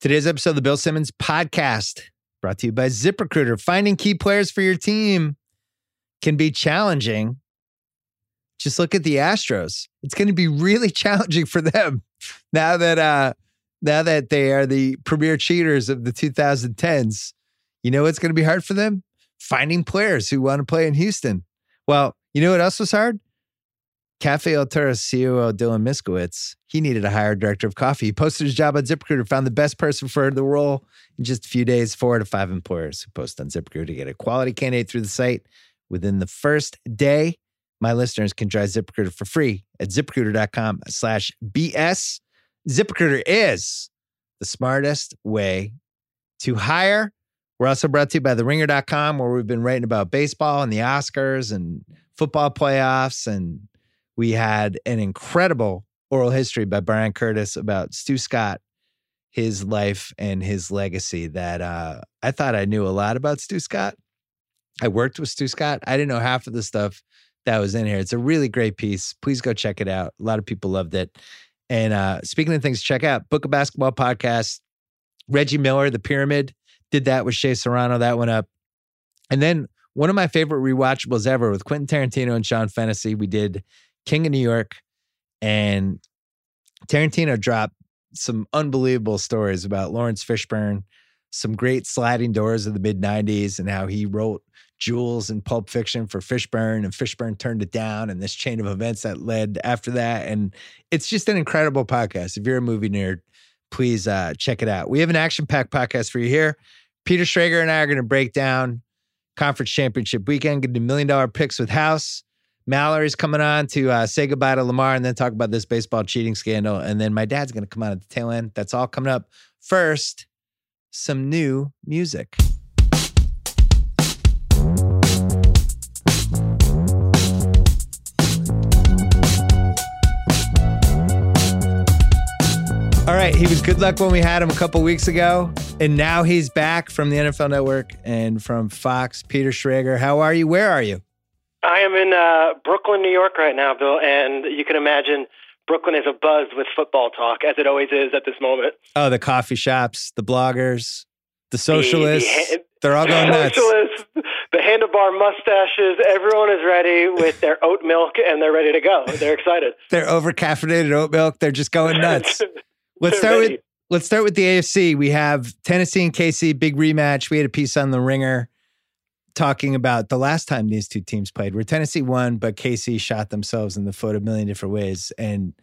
Today's episode of the Bill Simmons podcast brought to you by ZipRecruiter. Finding key players for your team can be challenging. Just look at the Astros. It's going to be really challenging for them now that uh now that they are the premier cheaters of the 2010s. You know what's going to be hard for them? Finding players who want to play in Houston. Well, you know what else was hard? Cafe Altura's CEO Dylan Miskowitz, he needed a hire director of coffee. He posted his job on ZipRecruiter, found the best person for the role in just a few days. Four to five employers who post on ZipRecruiter to get a quality candidate through the site within the first day. My listeners can try ZipRecruiter for free at ziprecruiter.com slash BS. ZipRecruiter is the smartest way to hire. We're also brought to you by theringer.com, where we've been writing about baseball and the Oscars and football playoffs and we had an incredible oral history by Bryan Curtis about Stu Scott, his life and his legacy. That uh, I thought I knew a lot about Stu Scott. I worked with Stu Scott. I didn't know half of the stuff that was in here. It's a really great piece. Please go check it out. A lot of people loved it. And uh, speaking of things, check out Book of Basketball podcast. Reggie Miller, The Pyramid, did that with Shea Serrano. That went up. And then one of my favorite rewatchables ever with Quentin Tarantino and Sean Fennessy. We did King of New York, and Tarantino dropped some unbelievable stories about Laurence Fishburne, some great sliding doors of the mid 90s, and how he wrote Jules and Pulp Fiction for Fishburne, and Fishburne turned it down, and this chain of events that led after that. And it's just an incredible podcast. If you're a movie nerd, please uh, check it out. We have an action packed podcast for you here. Peter Schrager and I are going to break down conference championship weekend, get a million dollar picks with House. Mallory's coming on to uh, say goodbye to Lamar and then talk about this baseball cheating scandal. And then my dad's going to come out at the tail end. That's all coming up. First, some new music. All right, he was good luck when we had him a couple weeks ago, and now he's back from the NFL Network and from Fox. Peter Schrager, how are you? Where are you? I am in uh, Brooklyn, New York right now, Bill, and you can imagine Brooklyn is a buzz with football talk, as it always is at this moment. Oh, the coffee shops, the bloggers, the socialists. The, the, they're all going nuts. Socialists, the handlebar mustaches, everyone is ready with their oat milk and they're ready to go. They're excited. they're over caffeinated oat milk. They're just going nuts. let's start ready. with let's start with the AFC. We have Tennessee and KC, big rematch. We had a piece on the ringer talking about the last time these two teams played, where Tennessee won, but KC shot themselves in the foot a million different ways. And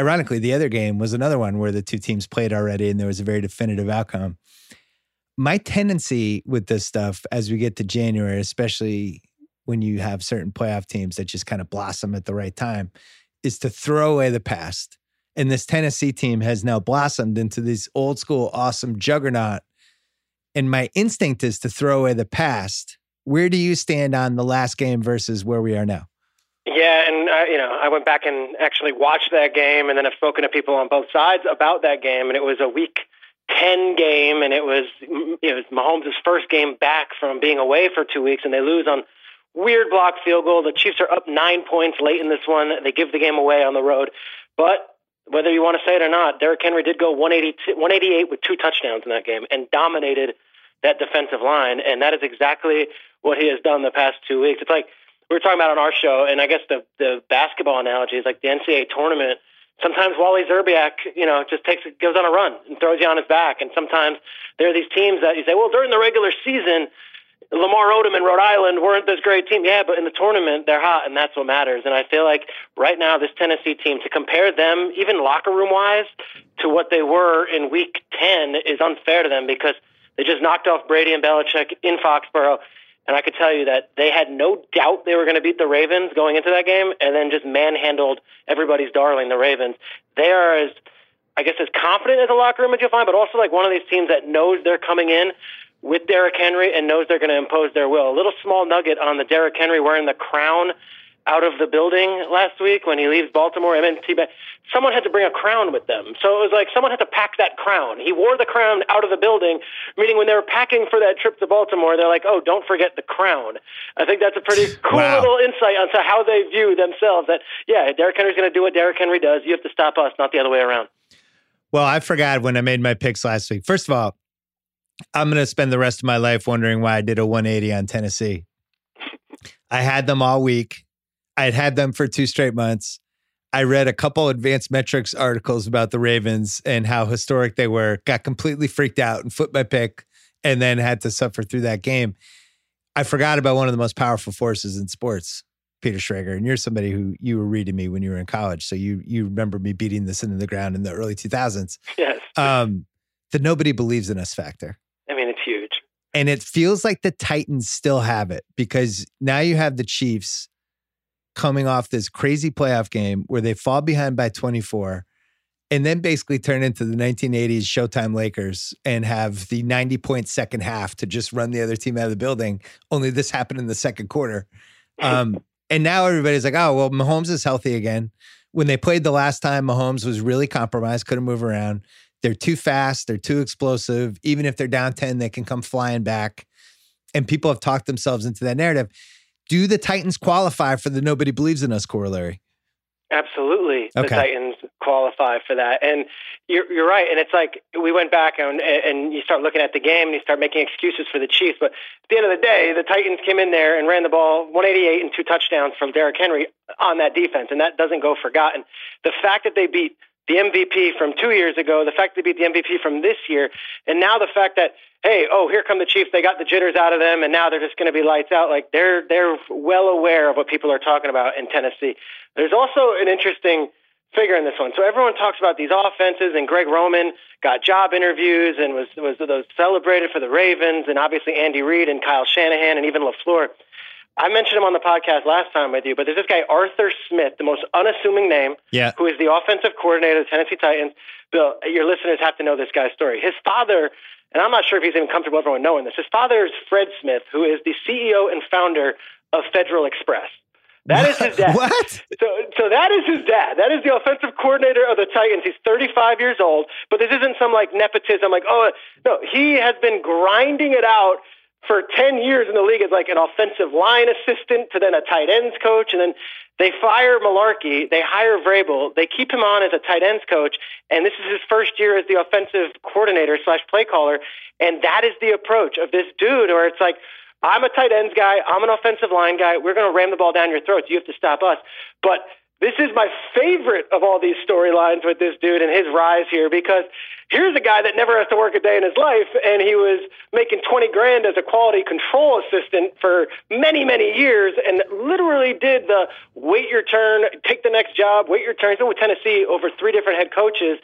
ironically, the other game was another one where the two teams played already and there was a very definitive outcome. My tendency with this stuff as we get to January, especially when you have certain playoff teams that just kind of blossom at the right time, is to throw away the past. And this Tennessee team has now blossomed into this old school, awesome juggernaut. And my instinct is to throw away the past where do you stand on the last game versus where we are now? Yeah, and uh, you know, I went back and actually watched that game, and then I've spoken to people on both sides about that game, and it was a week ten game, and it was it was Mahomes' first game back from being away for two weeks, and they lose on weird block field goal. The Chiefs are up nine points late in this one. They give the game away on the road, but whether you want to say it or not, Derrick Henry did go 188 with two touchdowns in that game and dominated that defensive line, and that is exactly what he has done the past two weeks. It's like we were talking about on our show, and I guess the the basketball analogy is like the NCAA tournament. Sometimes Wally Szczerbiak, you know, just takes goes on a run and throws you on his back, and sometimes there are these teams that you say, well, during the regular season, Lamar Odom and Rhode Island weren't this great team. Yeah, but in the tournament, they're hot, and that's what matters. And I feel like right now, this Tennessee team, to compare them, even locker room wise, to what they were in week 10 is unfair to them because they just knocked off Brady and Belichick in Foxborough. And I could tell you that they had no doubt they were going to beat the Ravens going into that game, and then just manhandled everybody's darling, the Ravens. They are as, I guess, as confident as a locker room as you'll find, but also like one of these teams that knows they're coming in with Derrick Henry and knows they're going to impose their will. A little small nugget on the Derrick Henry wearing the crown out of the building last week when he leaves Baltimore. Mean, someone had to bring a crown with them. So it was like someone had to pack that crown. He wore the crown out of the building, meaning when they were packing for that trip to Baltimore, they're like, oh, don't forget the crown. I think that's a pretty cool wow. little insight onto how they view themselves that, yeah, Derrick Henry's going to do what Derrick Henry does. You have to stop us, not the other way around. Well, I forgot when I made my picks last week. First of all, I'm going to spend the rest of my life wondering why I did a 180 on Tennessee. I had them all week. I had had them for two straight months. I read a couple advanced metrics articles about the Ravens and how historic they were, got completely freaked out and flipped my pick, and then had to suffer through that game. I forgot about one of the most powerful forces in sports, Peter Schrager. And you're somebody who you were reading me when you were in college. So you you remember me beating this into the ground in the early 2000s. Yes. Um, the nobody believes in us factor. I mean, it's huge. And it feels like the Titans still have it because now you have the Chiefs coming off this crazy playoff game where they fall behind by 24 and then basically turn into the 1980s Showtime Lakers and have the 90 point second half to just run the other team out of the building. Only this happened in the second quarter. Um, and now everybody's like, oh, well, Mahomes is healthy again. When they played the last time, Mahomes was really compromised, couldn't move around. They're too fast, they're too explosive. Even if they're down 10, they can come flying back. And people have talked themselves into that narrative. Do the Titans qualify for the nobody believes in us corollary? Absolutely, the Titans qualify for that, and you're you're right. And it's like we went back and and you start looking at the game and you start making excuses for the Chiefs. But at the end of the day, the Titans came in there and ran the ball 188 and two touchdowns from Derrick Henry on that defense, and that doesn't go forgotten. The fact that they beat the MVP from two years ago, the fact they beat the MVP from this year, and now the fact that hey, oh, here come the Chiefs. They got the jitters out of them, and now they're just going to be lights out. Like they're they're well aware of what people are talking about in Tennessee. There's also an interesting figure in this one. So everyone talks about these offenses, and Greg Roman got job interviews and was was those celebrated for the Ravens, and obviously Andy Reid and Kyle Shanahan and even LaFleur. I mentioned him on the podcast last time with you, but there's this guy Arthur Smith, the most unassuming name, Yeah. who is the offensive coordinator of the Tennessee Titans. Bill, your listeners have to know this guy's story. His father, and I'm not sure if he's even comfortable everyone knowing this. His father is Fred Smith, who is the CEO and founder of Federal Express. That is his dad. What? So, so that is his dad. That is the offensive coordinator of the Titans. He's 35 years old, but this isn't some like nepotism. Like, oh no, he has been grinding it out for 10 years in the league as like an offensive line assistant to then a tight ends coach, and then they fire Mularkey, they hire Vrabel, they keep him on as a tight ends coach, and this is his first year as the offensive coordinator slash play caller, and that is the approach of this dude, where it's like. I'm a tight ends guy. I'm an offensive line guy. We're going to ram the ball down your throats. You have to stop us. But this is my favorite of all these storylines with this dude and his rise here because here's a guy that never has to work a day in his life and he was making 20 grand as a quality control assistant for many many years and literally did the wait your turn take the next job wait your turn. He's been with tennessee over three different head coaches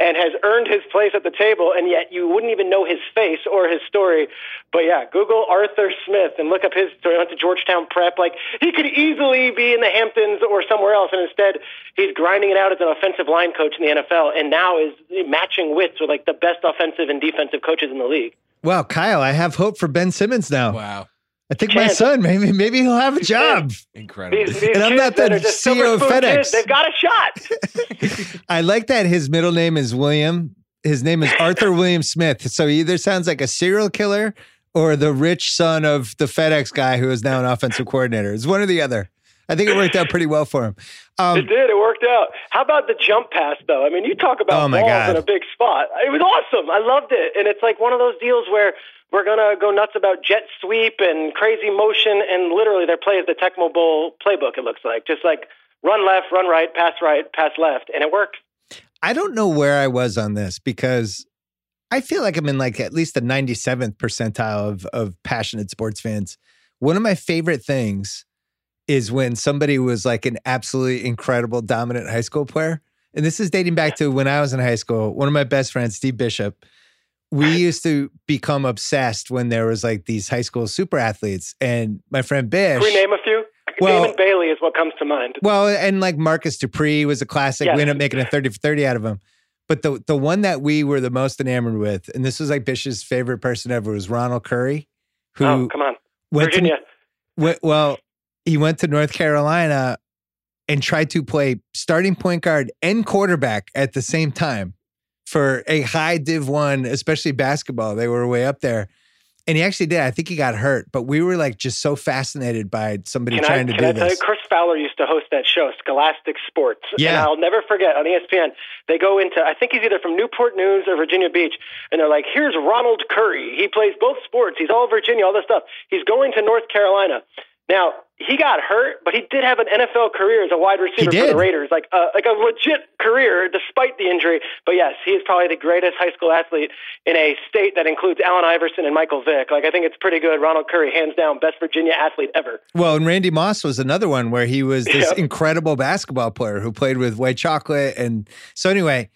and has earned his place at the table, and yet you wouldn't even know his face or his story. But yeah, Google Arthur Smith and look up his story. He went to Georgetown Prep. Like he could easily be in the Hamptons or somewhere else, and instead he's grinding it out as an offensive line coach in the NFL, and now is matching wits with like the best offensive and defensive coaches in the league. Wow, Kyle, I have hope for Ben Simmons now. Wow. I think my son, maybe maybe he'll have a job. Incredible. These, these And I'm not that the CEO of FedEx. kids, they've got a shot. I like that his middle name is William. His name is Arthur William Smith. So he either sounds like a serial killer or the rich son of the FedEx guy who is now an offensive coordinator. It's one or the other. I think it worked out pretty well for him. It Um, did. It worked out. How about the jump pass, though? I mean, you talk about Oh, my balls God. in a big spot. It was awesome. I loved it. And it's like one of those deals where we're going to go nuts about jet sweep and crazy motion. And literally, their play is the Tecmo Bowl playbook, it looks like. Just like run left, run right, pass right, pass left. And it worked. I don't know where I was on this because I feel like I'm in like at least the 97th percentile of, of passionate sports fans. One of my favorite things is when somebody was like an absolutely incredible, dominant high school player. And this is dating back to when I was in high school. One of my best friends, Steve Bishop, we used to become obsessed when there was like these high school super athletes. And my friend Bish. Can we name a few? Well- Damon Bailey is what comes to mind. Well, and like Marcus Dupree was a classic. Yes. We ended up making a 30 for 30 out of him. But the the one that we were the most enamored with, and this was like Bish's favorite person ever, was Ronald Curry, who oh, come on. went Virginia. to went, well, he went to North Carolina and tried to play starting point guard and quarterback at the same time for a high div one, especially basketball. They were way up there. And he actually did. I think he got hurt, but we were like just so fascinated by somebody Can I, trying to can do I tell you, this. Chris Fowler used to host that show, Scholastic Sports. Yeah. And I'll never forget on ESPN, they go into, I think he's either from Newport News or Virginia Beach, and they're like, here's Ronald Curry. He plays both sports. He's all Virginia, all this stuff. He's going to North Carolina. Now, he got hurt, but he did have an NFL career as a wide receiver for the Raiders, like a, like a legit career despite the injury. But yes, he is probably the greatest high school athlete in a state that includes Allen Iverson and Michael Vick. Like I think it's pretty good. Ronald Curry, hands down, best Virginia athlete ever. Well, and Randy Moss was another one where he was this Yep. incredible basketball player who played with White Chocolate, and so anyway,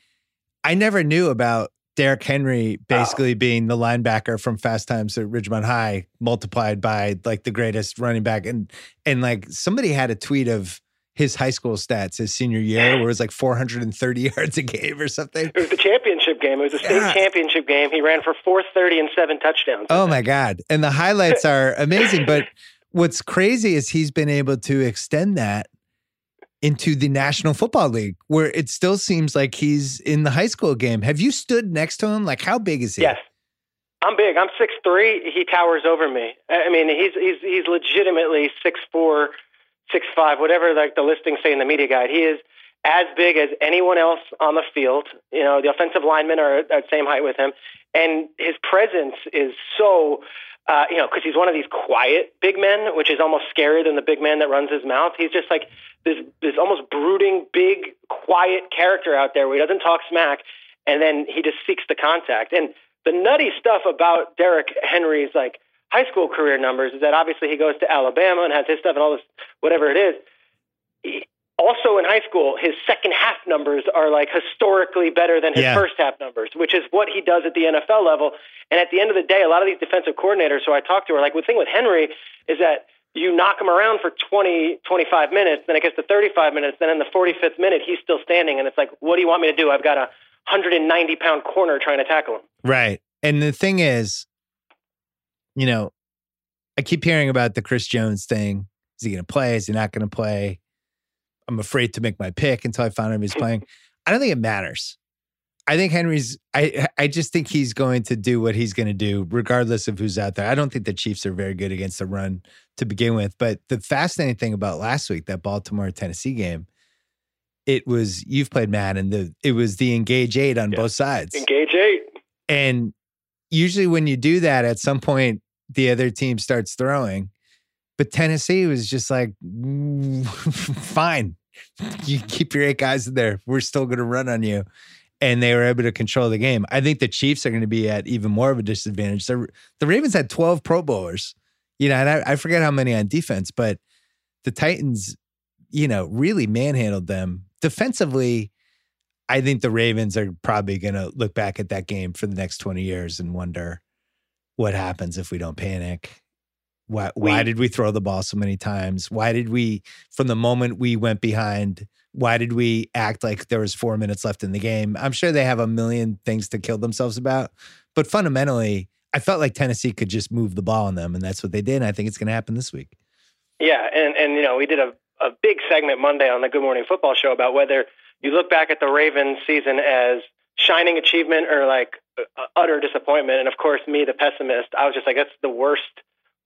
I never knew about Derrick Henry basically being the linebacker from Fast Times at Ridgemont High multiplied by like the greatest running back. And and like somebody had a tweet of his high school stats his senior year where it was like 430 yards a game or something. It was the championship game. It was a state Yeah. championship game. He ran for 430 and seven touchdowns. Oh my God. And the highlights are amazing. But what's crazy is he's been able to extend that into the National Football League, where it still seems like he's in the high school game. Have you stood next to him? Like, how big is he? Yes. I'm big. I'm six three. He towers over me. I mean, he's he's he's legitimately six four, six five, whatever like the listings say in the media guide. He is as big as anyone else on the field. You know, the offensive linemen are at same height with him, and his presence is so. Uh, you know, because he's one of these quiet big men, which is almost scarier than the big man that runs his mouth. He's just like this, this almost brooding, big, quiet character out there where he doesn't talk smack, and then he just seeks the contact. And the nutty stuff about Derrick Henry's like high school career numbers is that obviously he goes to Alabama and has his stuff and all this whatever it is. Also in high school, his second half numbers are like historically better than his Yeah. first half numbers, which is what he does at the NFL level. And at the end of the day, a lot of these defensive coordinators who I talk to are like, the thing with Henry is that you knock him around for 20, 25 minutes, then it gets to 35 minutes, then in the 45th minute, he's still standing. And it's like, what do you want me to do? I've got a 190 pound corner trying to tackle him. Right. And the thing is, you know, I keep hearing about the Chris Jones thing. Is he going to play? Is he not going to play? I'm afraid to make my pick until I find out he's playing. I don't think it matters. I think Henry's. I I just think he's going to do what he's going to do, regardless of who's out there. I don't think the Chiefs are very good against the run to begin with. But the fascinating thing about last week, that Baltimore Tennessee game, it was you've played Madden. And the it was the engage eight on Yeah. both sides. Engage eight. And usually when you do that, at some point the other team starts throwing. But Tennessee was just like, fine. You keep your eight guys in there. We're still going to run on you. And they were able to control the game. I think the Chiefs are going to be at even more of a disadvantage. The, the Ravens had 12 Pro Bowlers, you know, and I, I forget how many on defense, but the Titans, you know, really manhandled them defensively. I think the Ravens are probably going to look back at that game for the next 20 years and wonder what happens if we don't panic. Why, why We- did we throw the ball so many times? Why did we, from the moment we went behind, why did we act like there was four minutes left in the game? I'm sure they have a million things to kill themselves about. But fundamentally, I felt like Tennessee could just move the ball on them, and that's what they did. And I think it's going to happen this week. Yeah, and and you know we did a a big segment Monday on the Good Morning Football show about whether you look back at the Ravens season as shining achievement or like uh, utter disappointment. And of course, me, the pessimist, I was just like, that's the worst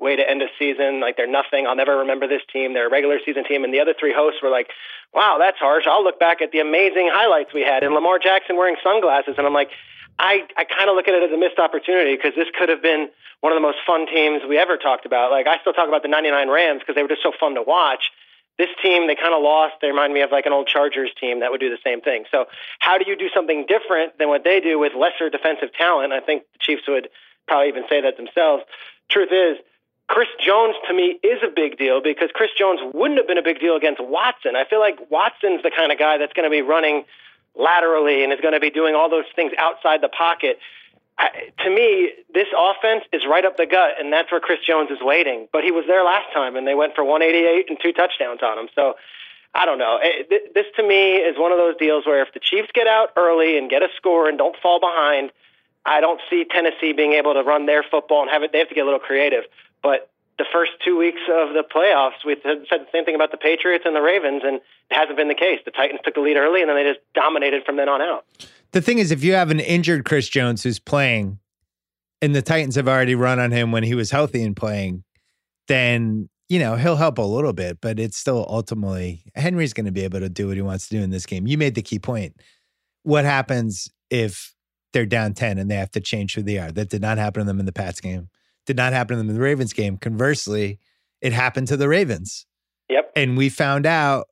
way to end a season. Like they're nothing. I'll never remember this team. They're a regular season team. And the other three hosts were like, wow, that's harsh. I'll look back at the amazing highlights we had and Lamar Jackson wearing sunglasses. And I'm like, I, I kind of look at it as a missed opportunity because this could have been one of the most fun teams we ever talked about. Like I still talk about the 99 Rams because they were just so fun to watch. This team, they kind of lost. They remind me of like an old Chargers team that would do the same thing. So how do you do something different than what they do with lesser defensive talent? I think the Chiefs would probably even say that themselves. Truth is, Chris Jones to me is a big deal because Chris Jones wouldn't have been a big deal against Watson. I feel like Watson's the kind of guy that's going to be running laterally and is going to be doing all those things outside the pocket. I, to me, this offense is right up the gut, and that's where Chris Jones is waiting. But he was there last time, and they went for 188 and two touchdowns on him. So I don't know. It, th- this to me is one of those deals where if the Chiefs get out early and get a score and don't fall behind, I don't see Tennessee being able to run their football and have it. They have to get a little creative. But the first two weeks of the playoffs, we said the same thing about the Patriots and the Ravens, and it hasn't been the case. The Titans took the lead early, and then they just dominated from then on out. The thing is, if you have an injured Chris Jones who's playing, and the Titans have already run on him when he was healthy and playing, then you know, he'll help a little bit, but it's still ultimately Henry's going to be able to do what he wants to do in this game. You made the key point. What happens if they're down 10 and they have to change who they are? That did not happen to them in the Pats game, did not happen to them in the Ravens game. Conversely, it happened to the Ravens. Yep. And we found out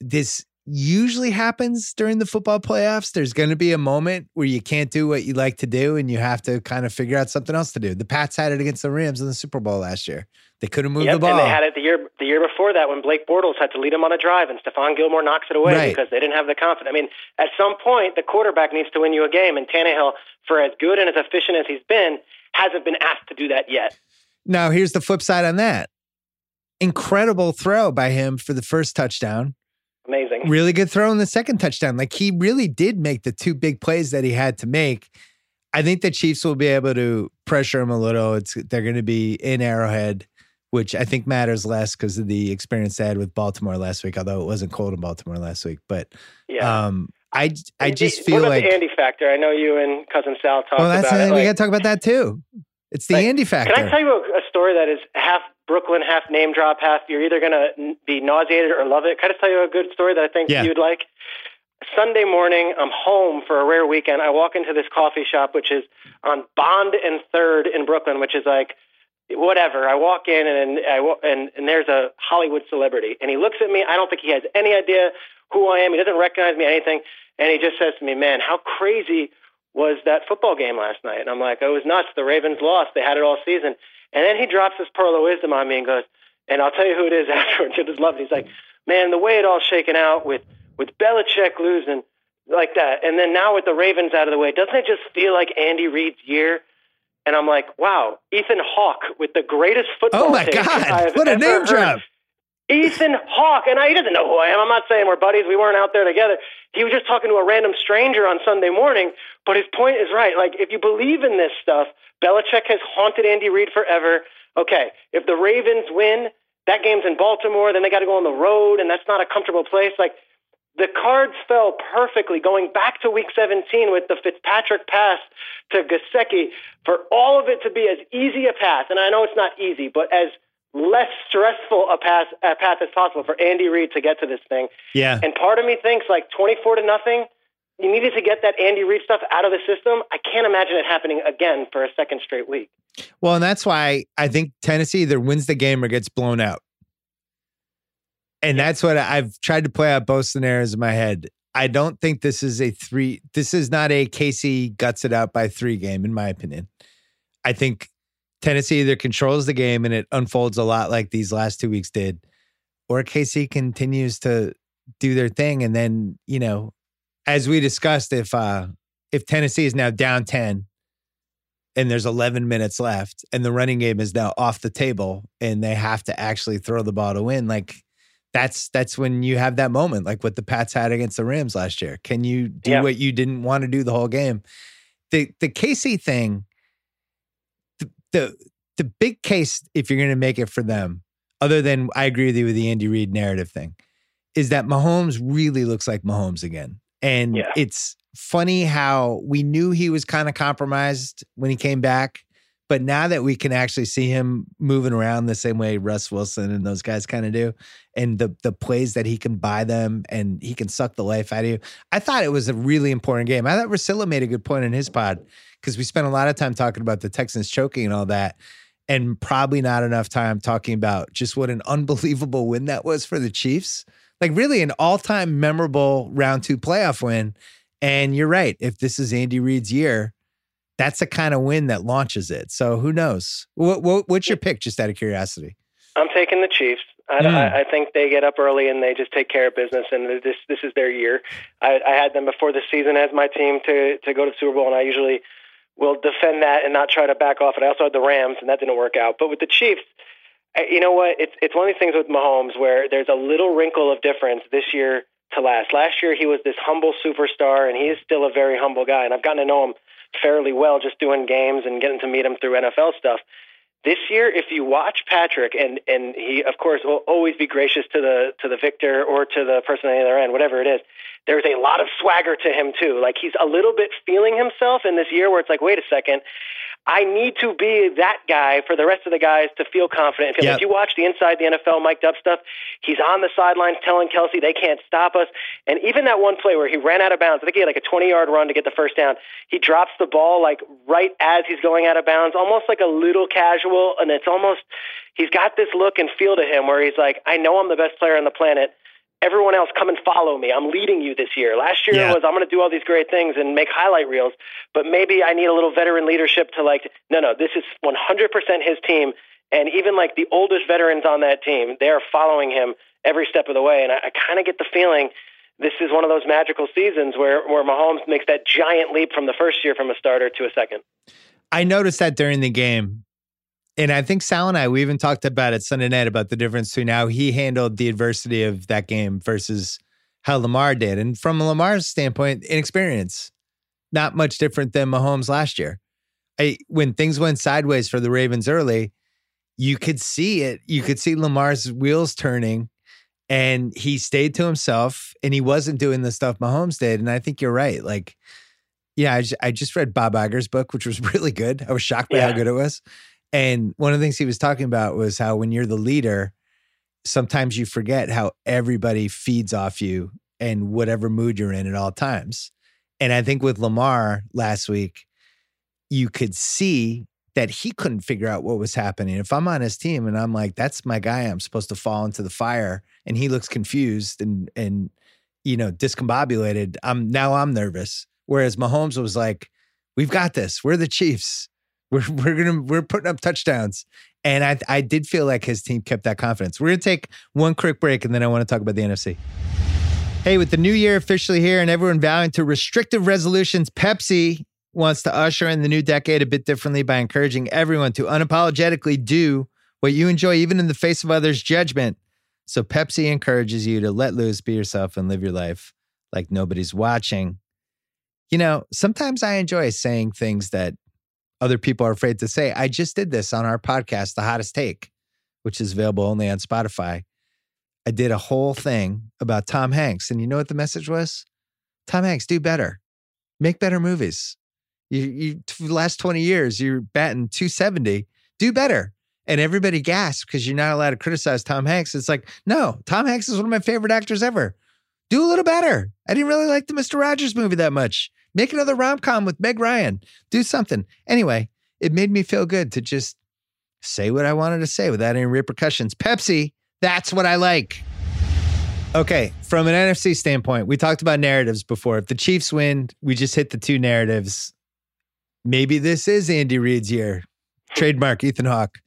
this usually happens during the football playoffs. There's going to be a moment where you can't do what you like to do and you have to kind of figure out something else to do. The Pats had it against the Rams in the Super Bowl last year. They couldn't move yep, the ball. And they had it the year the year before that when Blake Bortles had to lead him on a drive and Stephon Gilmore knocks it away Right. because they didn't have the confidence. I mean, at some point the quarterback needs to win you a game and Tannehill, for as good and as efficient as he's been, hasn't been asked to do that yet. Now, here's the flip side on that. Incredible throw by him for the first touchdown. Amazing. Really good throw in the second touchdown. Like he really did make the two big plays that he had to make. I think the Chiefs will be able to pressure him a little. It's they're going to be in Arrowhead, which I think matters less because of the experience they had with Baltimore last week. Although it wasn't cold in Baltimore last week, but Yeah. um, I I just the- feel like the Andy factor? I know you and cousin Sal talked well, that's about it. we Like, got to talk about that too. It's the Like, Andy factor. Can I tell you a, a story that is half Brooklyn, half name drop, half you're either going to be nauseated or love it? Can I just tell you a good story that I think Yeah. you'd like? Sunday morning, I'm home for a rare weekend. I walk into this coffee shop, which is on Bond and Third in Brooklyn, which is like whatever. I walk in and I wa- and and there's a Hollywood celebrity, and he looks at me. I don't think he has any idea who I am. He doesn't recognize me, anything, and he just says to me, "Man, how crazy was that football game last night?" And I'm like, "Oh, "It was nuts. The Ravens lost. They had it all season." And then he drops this pearl of wisdom on me and goes, "And I'll tell you who it is afterwards. You just love it." He's like, "Man, the way it all shaken out with with Belichick losing." Like that, and then now with the Ravens out of the way, doesn't it just feel like Andy Reid's year? And I'm like, wow, Ethan Hawke with the greatest football. oh my God! What a name heard. drop! Ethan Hawke, and I, he doesn't know who I am. I'm not saying we're buddies. We weren't out there together. He was just talking to a random stranger on Sunday morning. But his point is right. Like, if you believe in this stuff, Belichick has haunted Andy Reid forever. Okay, if the Ravens win, that game's in Baltimore. Then they got to go on the road, and that's not a comfortable place. Like, the cards fell perfectly going back to week 17 with the Fitzpatrick pass to Gesicki for all of it to be as easy a pass. And I know it's not easy, but as less stressful a pass a path as possible for Andy Reid to get to this thing. Yeah, And part of me thinks like 24 to nothing, you needed to get that Andy Reid stuff out of the system. I can't imagine it happening again for a second straight week. Well, and that's why I think Tennessee either wins the game or gets blown out. And that's what I've tried to play out both scenarios in my head. I don't think this is a three, this is not a KC guts it out by three game, in my opinion. I think Tennessee either controls the game and it unfolds a lot like these last two weeks did, or KC continues to do their thing. And then, you know, as we discussed, if uh if Tennessee is now down 10 and there's 11 minutes left and the running game is now off the table and they have to actually throw the ball to win like that's that's when you have that moment like what the Pats had against the Rams last year can you do Yeah. what you didn't want to do the whole game the the KC thing the the, big case if you're going to make it for them other than I agree with you with the Andy Reid narrative thing is that Mahomes really looks like Mahomes again and Yeah. it's funny how we knew he was kind of compromised when he came back. But now that we can actually see him moving around the same way Russ Wilson and those guys kind of do, and the the plays that he can buy them and he can suck the life out of you, I thought it was a really important game. I thought Russillo made a good point in his pod because we spent a lot of time talking about the Texans choking and all that, and probably not enough time talking about just what an unbelievable win that was for the Chiefs. Like really an all-time memorable round two playoff win. And you're right. If this is Andy Reid's year, that's the kind of win that launches it. So who knows? What, what, what's your pick, just out of curiosity? I'm taking the Chiefs. I, Mm. I, I think they get up early and they just take care of business, and this this is their year. I, I had them before the season as my team to to go to the Super Bowl, and I usually will defend that and not try to back off it. I also had the Rams, and that didn't work out. But with the Chiefs, you know what? It's it's one of these things with Mahomes where there's a little wrinkle of difference this year to last. Last year he was this humble superstar, and he is still a very humble guy. And I've gotten to know him fairly well just doing games and getting to meet him through NFL stuff. This year, if you watch Patrick, and and he of course will always be gracious to the to the victor or to the person on the other end, whatever it is. There's a lot of swagger to him too. Like he's a little bit feeling himself in this year where it's like, wait a second, I need to be that guy for the rest of the guys to feel confident. Because Yep. if you watch the Inside the NFL mic'd up stuff, he's on the sidelines telling Kelce they can't stop us. And even that one play where he ran out of bounds, I think he had like a 20 yard run to get the first down. He drops the ball like right as he's going out of bounds, almost like a little casual. And it's almost, he's got this look and feel to him where he's like, I know I'm the best player on the planet. Everyone else, come and follow me. I'm leading you this year. Last year Yeah. was I'm going to do all these great things and make highlight reels, but maybe I need a little veteran leadership to like, no, no, this is 100% his team. And even like the oldest veterans on that team, they are following him every step of the way. And I, I kind of get the feeling this is one of those magical seasons where, where Mahomes makes that giant leap from the first year from a starter to a second. I noticed that during the game. And I think Sal and I, we even talked about it Sunday night about the difference between how he handled the adversity of that game versus how Lamar did. And from Lamar's standpoint, inexperience, not much different than Mahomes last year. I, when things went sideways for the Ravens early, you could see it. You could see Lamar's wheels turning, and he stayed to himself, and he wasn't doing the stuff Mahomes did. And I think you're right. Like, yeah, I just, I just read Bob Iger's book, which was really good. I was shocked by how good it was. And one of the things he was talking about was how when you're the leader, sometimes you forget how everybody feeds off you and whatever mood you're in at all times. And I think with Lamar last week, you could see that he couldn't figure out what was happening. If I'm on his team and I'm like, that's my guy, I'm supposed to fall into the fire, and he looks confused and and you know discombobulated. I'm now I'm nervous. Whereas Mahomes was like, we've got this. We're the Chiefs. We're we're gonna we're putting up touchdowns. And I I did feel like his team kept that confidence. We're gonna take one quick break and then I want to talk about the NFC. Hey, with the new year officially here and everyone vowing to restrictive resolutions, Pepsi wants to usher in the new decade a bit differently by encouraging everyone to unapologetically do what you enjoy, even in the face of others' judgment. So Pepsi encourages you to let loose, be yourself, and live your life like nobody's watching. You know, sometimes I enjoy saying things that other people are afraid to say. I just did this on our podcast, The Hottest Take, which is available only on Spotify. I did a whole thing about Tom Hanks. And you know what the message was? Tom Hanks, do better. Make better movies. You, you last 20 years, you're batting 270. Do better. And everybody gasps because you're not allowed to criticize Tom Hanks. It's like, no, Tom Hanks is one of my favorite actors ever. Do a little better. I didn't really like the Mr. Rogers movie that much. Make another rom com with Meg Ryan. Do something. Anyway, it made me feel good to just say what I wanted to say without any repercussions. Pepsi, that's what I like. Okay, from an NFC standpoint, we talked about narratives before. If the Chiefs win, we just hit the two narratives. Maybe this is Andy Reid's year. Trademark Ethan Hawke.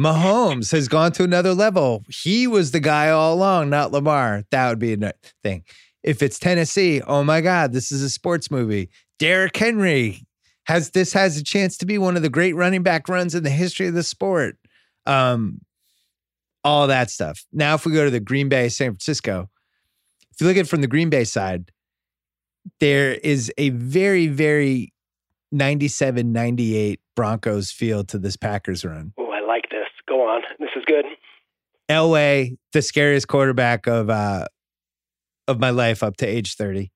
Mahomes has gone to another level. He was the guy all along, not Lamar. That would be a thing. If it's Tennessee, oh my God, this is a sports movie. Derrick Henry has this has a chance to be one of the great running back runs in the history of the sport. Um, all that stuff. Now, if we go to the Green Bay, San Francisco, if you look at it from the Green Bay side, there is a very, very 97 98 Broncos feel to this Packers run. Oh, I like this. Go on. This is good. Elway, the scariest quarterback of uh of my life up to age 30.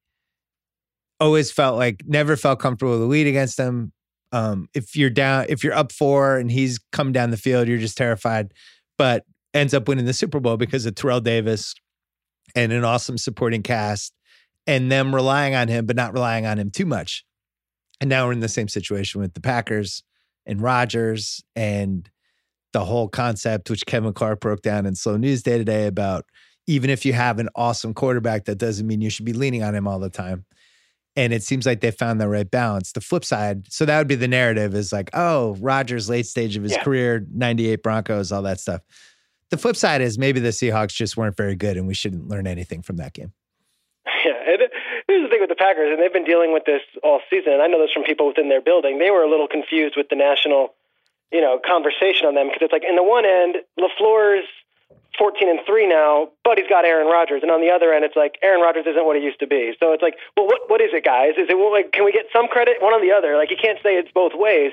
Always felt like never felt comfortable with the lead against him. Um, if you're down, if you're up four and he's come down the field, you're just terrified. But ends up winning the Super Bowl because of Terrell Davis and an awesome supporting cast and them relying on him, but not relying on him too much. And now we're in the same situation with the Packers and Rodgers and the whole concept, which Kevin Clark broke down in Slow News Day today about even if you have an awesome quarterback, that doesn't mean you should be leaning on him all the time. And it seems like they found the right balance. The flip side, so that would be the narrative is like, oh, Rodgers, late stage of his Yeah. career, 98 Broncos, all that stuff. The flip side is maybe the Seahawks just weren't very good and we shouldn't learn anything from that game. Yeah, and here's the thing with the Packers, and they've been dealing with this all season. And I know this from people within their building. They were a little confused with the national, you know, conversation on them because it's like, in the one end, LaFleur's 14 and three now, but he's got Aaron Rodgers, and on the other end, it's like Aaron Rodgers isn't what he used to be. So it's like, well, what what is it, guys? Is it well, like, can we get some credit one on the other? Like, you can't say it's both ways.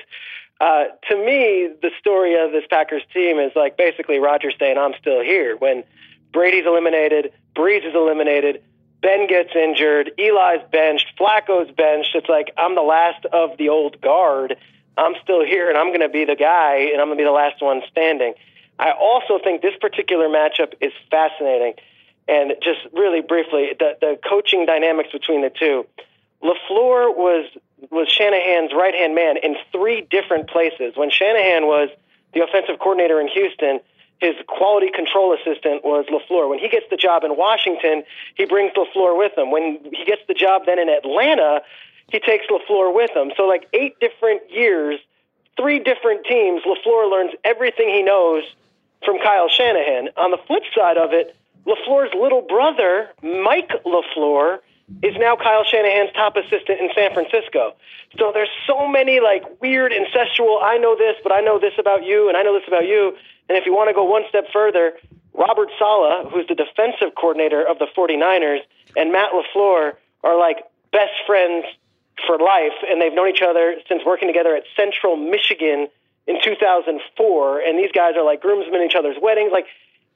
Uh, to me, the story of this Packers team is like basically Rodgers saying, "I'm still here." When Brady's eliminated, Brees is eliminated, Ben gets injured, Eli's benched, Flacco's benched. It's like I'm the last of the old guard. I'm still here and I'm going to be the guy and I'm going to be the last one standing. I also think this particular matchup is fascinating. And just really briefly, the, the coaching dynamics between the two. LaFleur was was Shanahan's right hand man in three different places. When Shanahan was the offensive coordinator in Houston, his quality control assistant was LaFleur. When he gets the job in Washington, he brings LaFleur with him. When he gets the job then in Atlanta, he takes LaFleur with him. So, like eight different years, three different teams, LaFleur learns everything he knows from Kyle Shanahan. On the flip side of it, LaFleur's little brother, Mike LaFleur, is now Kyle Shanahan's top assistant in San Francisco. So there's so many like weird incestual, I know this, but I know this about you, and I know this about you. And if you want to go one step further, Robert Saleh, who's the defensive coordinator of the 49ers, and Matt LaFleur are like best friends for life, and they've known each other since working together at Central Michigan in 2004. And these guys are like groomsmen in each other's weddings. Like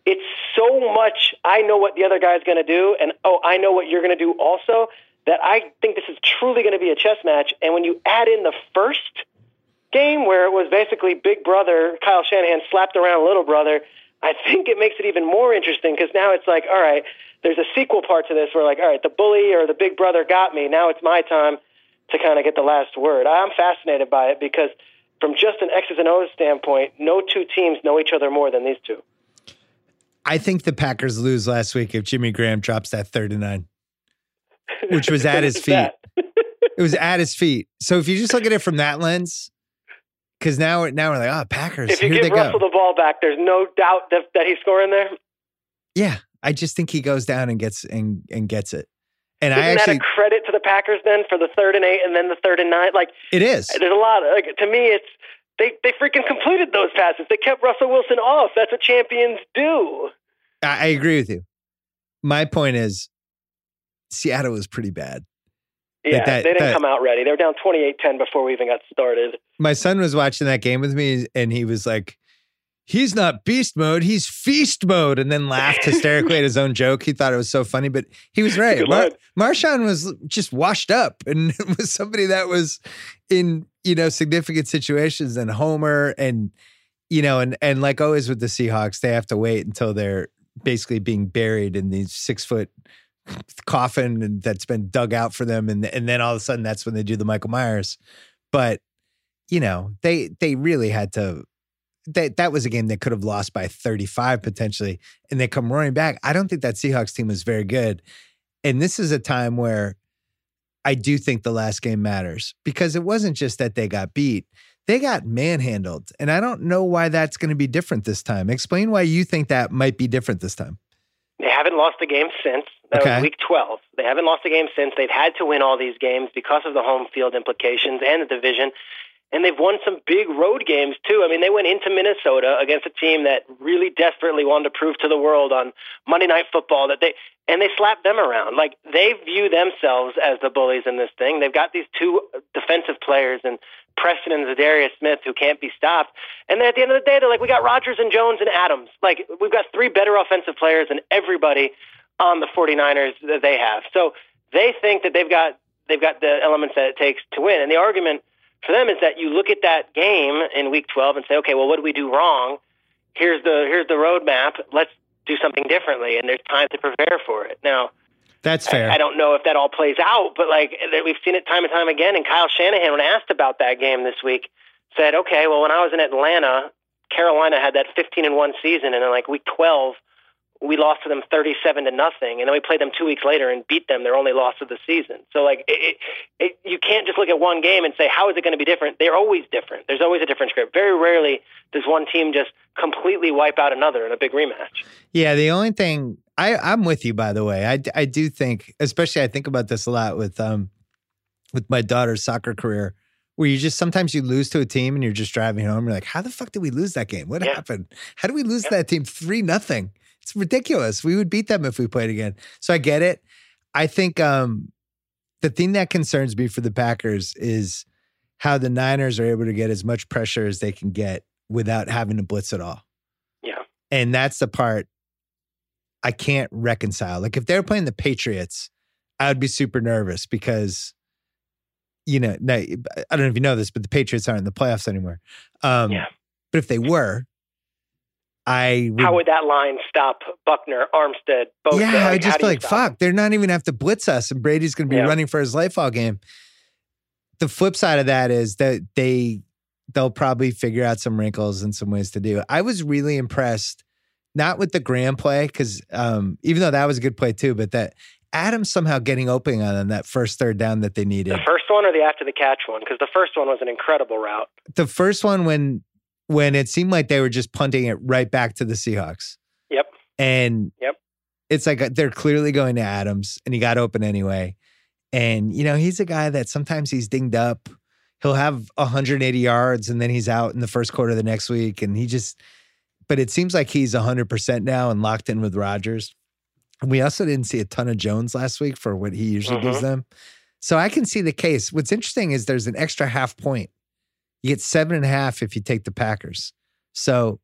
it's so much I know what the other guy's going to do, and oh, I know what you're going to do also, that I think this is truly going to be a chess match. And when you add in the first game where it was basically Big Brother, Kyle Shanahan slapped around Little Brother, I think it makes it even more interesting because now it's like, all right, there's a sequel part to this where, like, all right, the bully or the Big Brother got me. Now it's my time to kind of get the last word. I'm fascinated by it because, from just an X's and O's standpoint, no two teams know each other more than these two. I think the Packers lose last week if Jimmy Graham drops that third and nine, which was at his feet. it was at his feet. So if you just look at it from that lens, because now now we're like, oh, Packers. If you give Russell go. the ball back, there's no doubt that, that he's scoring there. Yeah, I just think he goes down and gets and and gets it. And Isn't I actually that a credit to the Packers then for the third and eight and then the third and nine. Like it is. There's a lot. Of, like to me, it's they they freaking completed those passes. They kept Russell Wilson off. That's what champions do. I, I agree with you. My point is, Seattle was pretty bad. Yeah, like that, they didn't that, come out ready. They were down 28-10 before we even got started. My son was watching that game with me, and he was like, he's not beast mode, he's feast mode, and then laughed hysterically at his own joke. He thought it was so funny, but he was right. Mar- Marshawn was just washed up and was somebody that was in, you know, significant situations and Homer and, you know, and and like always with the Seahawks, they have to wait until they're basically being buried in these six foot coffin that's been dug out for them and and then all of a sudden that's when they do the Michael Myers. But you know, they they really had to that that was a game they could have lost by 35 potentially, and they come roaring back. I don't think that Seahawks team was very good. And this is a time where I do think the last game matters because it wasn't just that they got beat, they got manhandled. And I don't know why that's going to be different this time. Explain why you think that might be different this time. They haven't lost a game since. That okay. was week 12. They haven't lost a game since. They've had to win all these games because of the home field implications and the division and they've won some big road games too. I mean, they went into Minnesota against a team that really desperately wanted to prove to the world on Monday Night Football that they and they slapped them around. Like they view themselves as the bullies in this thing. They've got these two defensive players and Preston and Za'Darius Smith who can't be stopped. And then at the end of the day, they're like, we got Rodgers and Jones and Adams. Like we've got three better offensive players than everybody on the 49ers that they have. So they think that they've got they've got the elements that it takes to win. And the argument for them is that you look at that game in week 12 and say, okay, well, what did we do wrong? Here's the here's the roadmap. Let's do something differently, and there's time to prepare for it. Now, that's fair. I, I don't know if that all plays out, but like we've seen it time and time again. And Kyle Shanahan, when asked about that game this week, said, okay, well, when I was in Atlanta, Carolina had that 15 and one season, and then like week 12 we lost to them 37 to nothing and then we played them two weeks later and beat them their only loss of the season so like it, it, you can't just look at one game and say how is it going to be different they're always different there's always a different script very rarely does one team just completely wipe out another in a big rematch yeah the only thing i i'm with you by the way i i do think especially i think about this a lot with um with my daughter's soccer career where you just sometimes you lose to a team and you're just driving home. You're like, how the fuck did we lose that game? What yeah. happened? How did we lose yeah. that team three nothing? It's ridiculous. We would beat them if we played again. So I get it. I think um, the thing that concerns me for the Packers is how the Niners are able to get as much pressure as they can get without having to blitz at all. Yeah. And that's the part I can't reconcile. Like if they were playing the Patriots, I would be super nervous because you know, no, I don't know if you know this, but the Patriots aren't in the playoffs anymore. Um, Yeah. But if they were, I would, How would that line stop Buckner, Armstead, both? yeah, I just feel like fuck. They're not even have to blitz us, and Brady's going to be Yeah. running for his life all game. The flip side of that is that they they'll probably figure out some wrinkles and some ways to do it. I was really impressed, not with the Graham play because um, even though that was a good play too, but that Adams somehow getting open on them, that first third down that they needed. The first one or the after the catch one? Because the first one was an incredible route. the first one when when it seemed like they were just punting it right back to the Seahawks. Yep. And Yep. it's like uh, they're clearly going to Adams and he got open anyway. And you know, he's a guy that sometimes he's dinged up. He'll have 180 yards and then he's out in the first quarter of the next week and he just but it seems like he's 100% now and locked in with Rodgers. And we also didn't see a ton of Jones last week for what he usually gives Mhm. them. So I can see the case. What's interesting is there's an extra half point. You get seven and a half if you take the Packers. So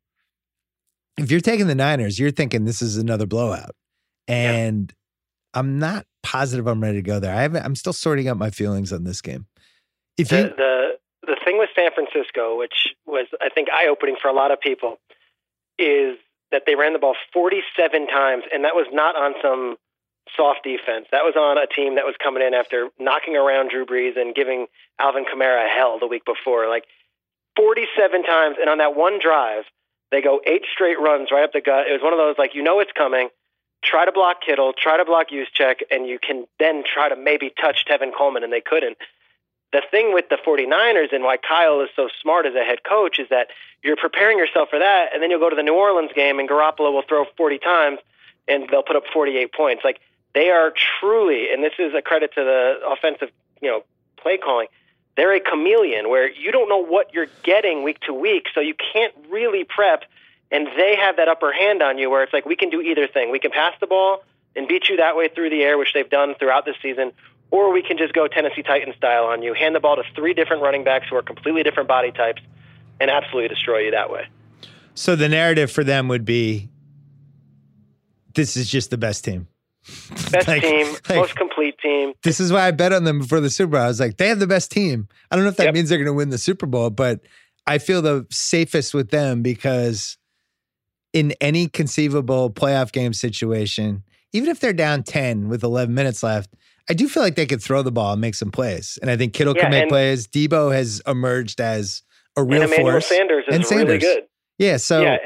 if you're taking the Niners, you're thinking this is another blowout. And I'm not positive I'm ready to go there. I haven't, I'm still sorting out my feelings on this game. If The, you, the the thing with San Francisco, which was I think eye opening for a lot of people, is that they ran the ball 47 times, and that was not on some soft defense. That was on a team that was coming in after knocking around Drew Brees and giving Alvin Kamara hell the week before. Like 47 times, and on that one drive, they go eight straight runs right up the gut. It was one of those like you know it's coming. Try to block Kittle, try to block Juszczyk, and you can then try to maybe touch Tevin Coleman, and they couldn't the thing with the 49ers and why Kyle is so smart as a head coach is that you're preparing yourself for that, and then you'll go to the New Orleans game and Garoppolo will throw 40 times and they'll put up 48 points. Like they are truly, and this is a credit to the offensive, you know, play calling. They're a chameleon where you don't know what you're getting week to week, so you can't really prep. And they have that upper hand on you where it's like we can do either thing. We can pass the ball and beat you that way through the air, which they've done throughout the season, or we can just go Tennessee Titan style on you, hand the ball to three different running backs who are completely different body types, and absolutely destroy you that way. so the narrative for them would be this is just the best team. Best Like- team, like- most complete team. This is why I bet on them before the Super Bowl. I was like, they have the best team. I don't know if that Yep. means they're going to win the Super Bowl, but I feel the safest with them because in any conceivable playoff game situation, even if they're down 10 with 11 minutes left, I do feel like they could throw the ball and make some plays. And I think Kittle Yeah, can make and- plays. Debo has emerged as a real and Emmanuel force. Sanders is And really Sanders. good. Yeah, so yeah,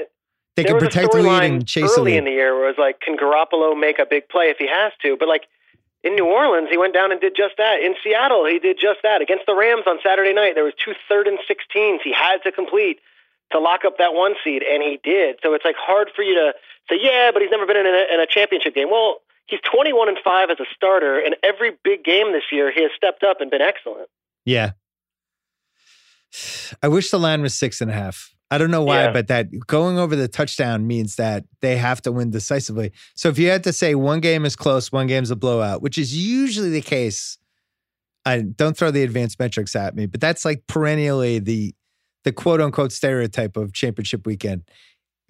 they there can protect the lead and chase the early lead. in the year where it was like, can Garoppolo make a big play if he has to? But like in New Orleans, he went down and did just that. In Seattle, he did just that. Against the Rams on Saturday night, there was two third and sixteens he had to complete to lock up that one seed, and he did. So it's like hard for you to say, yeah, but he's never been in a, in a championship game. Well, he's 21 and five as a starter, and every big game this year, he has stepped up and been excellent. Yeah. I wish the line was six and a half. I don't know why, Yeah. but that going over the touchdown means that they have to win decisively. So if you had to say one game is close, one game's a blowout, which is usually the case, I don't throw the advanced metrics at me, but that's like perennially the the quote unquote stereotype of championship weekend.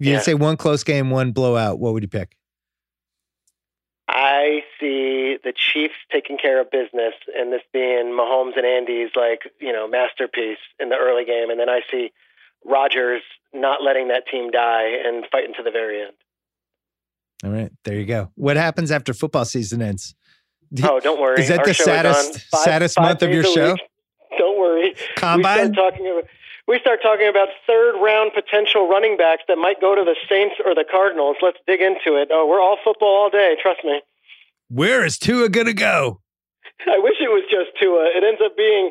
If you had Yeah. to say one close game, one blowout, what would you pick? I see the Chiefs taking care of business, and this being Mahomes and Andy's like you know masterpiece in the early game, and then I see Rodgers not letting that team die and fighting to the very end. All right, there you go. What happens after football season ends? Oh, don't worry. Is that Our the saddest- five- saddest five month of your show? week. Don't worry. Combine? We start talking about. We start talking about third round potential running backs that might go to the Saints or the Cardinals. Let's dig into it. Oh, we're all football all day. Trust me. Where is Tua gonna go? I wish it was just Tua. It ends up being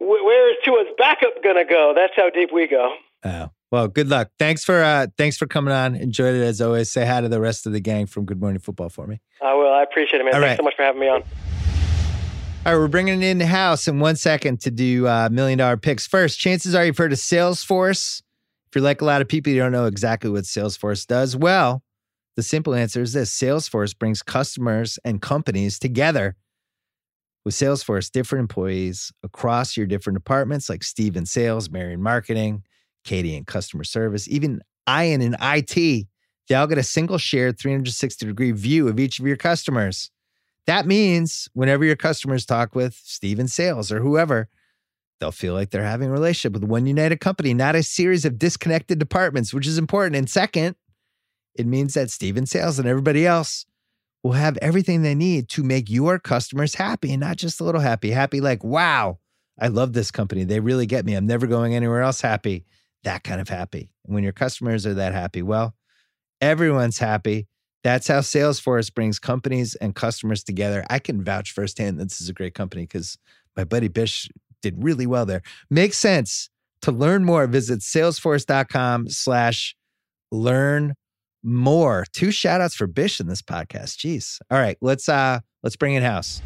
where is Tua's backup gonna go? That's how deep we go. Oh, well, good luck. Thanks for uh thanks for coming on. Enjoyed it as always. Say hi to the rest of the gang from Good Morning Football for me. I will. I appreciate it, man. All Thanks right. so much for having me on. All right, we're bringing it in the house in one second to do uh, million dollar picks. First, chances are you've heard of Salesforce. If you're like a lot of people, you don't know exactly what Salesforce does. Well, the simple answer is this Salesforce brings customers and companies together. With Salesforce, different employees across your different departments, like Steve in sales, Mary in marketing, Katie in customer service, even Ian in IT, they all get a single shared 360 degree view of each of your customers. That means whenever your customers talk with Steve in sales or whoever, they'll feel like they're having a relationship with one united company, not a series of disconnected departments, which is important. And second, it means that Steve in sales and everybody else will have everything they need to make your customers happy and not just a little happy. Happy, like, wow, I love this company. They really get me. I'm never going anywhere else happy. That kind of happy. When your customers are that happy, well, everyone's happy. That's how Salesforce brings companies and customers together. I can vouch firsthand that this is a great company because my buddy Bish did really well there. Makes sense. To learn more, visit salesforce.com slash learn more. Two shout outs for Bish in this podcast. Jeez. All right, let's uh let's bring in House.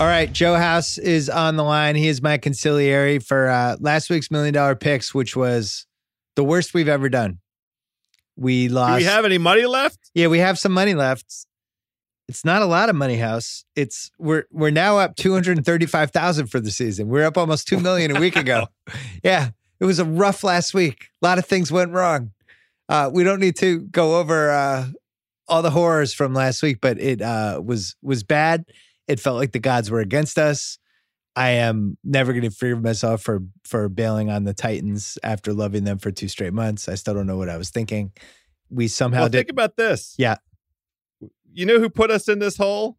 All right, Joe House is on the line. He is my conciliary for uh last week's million dollar picks, which was the worst we've ever done. We lost. Do we have any money left? Yeah, we have some money left. It's not a lot of money, House. It's we're we're now up two hundred thirty five thousand for the season. We're up almost two million a week ago. yeah, it was a rough last week. A lot of things went wrong. Uh, we don't need to go over uh, all the horrors from last week, but it uh, was was bad. It felt like the gods were against us. I am never going to forgive myself for for bailing on the Titans after loving them for two straight months. I still don't know what I was thinking. We somehow well, did. Think about this. Yeah, you know who put us in this hole?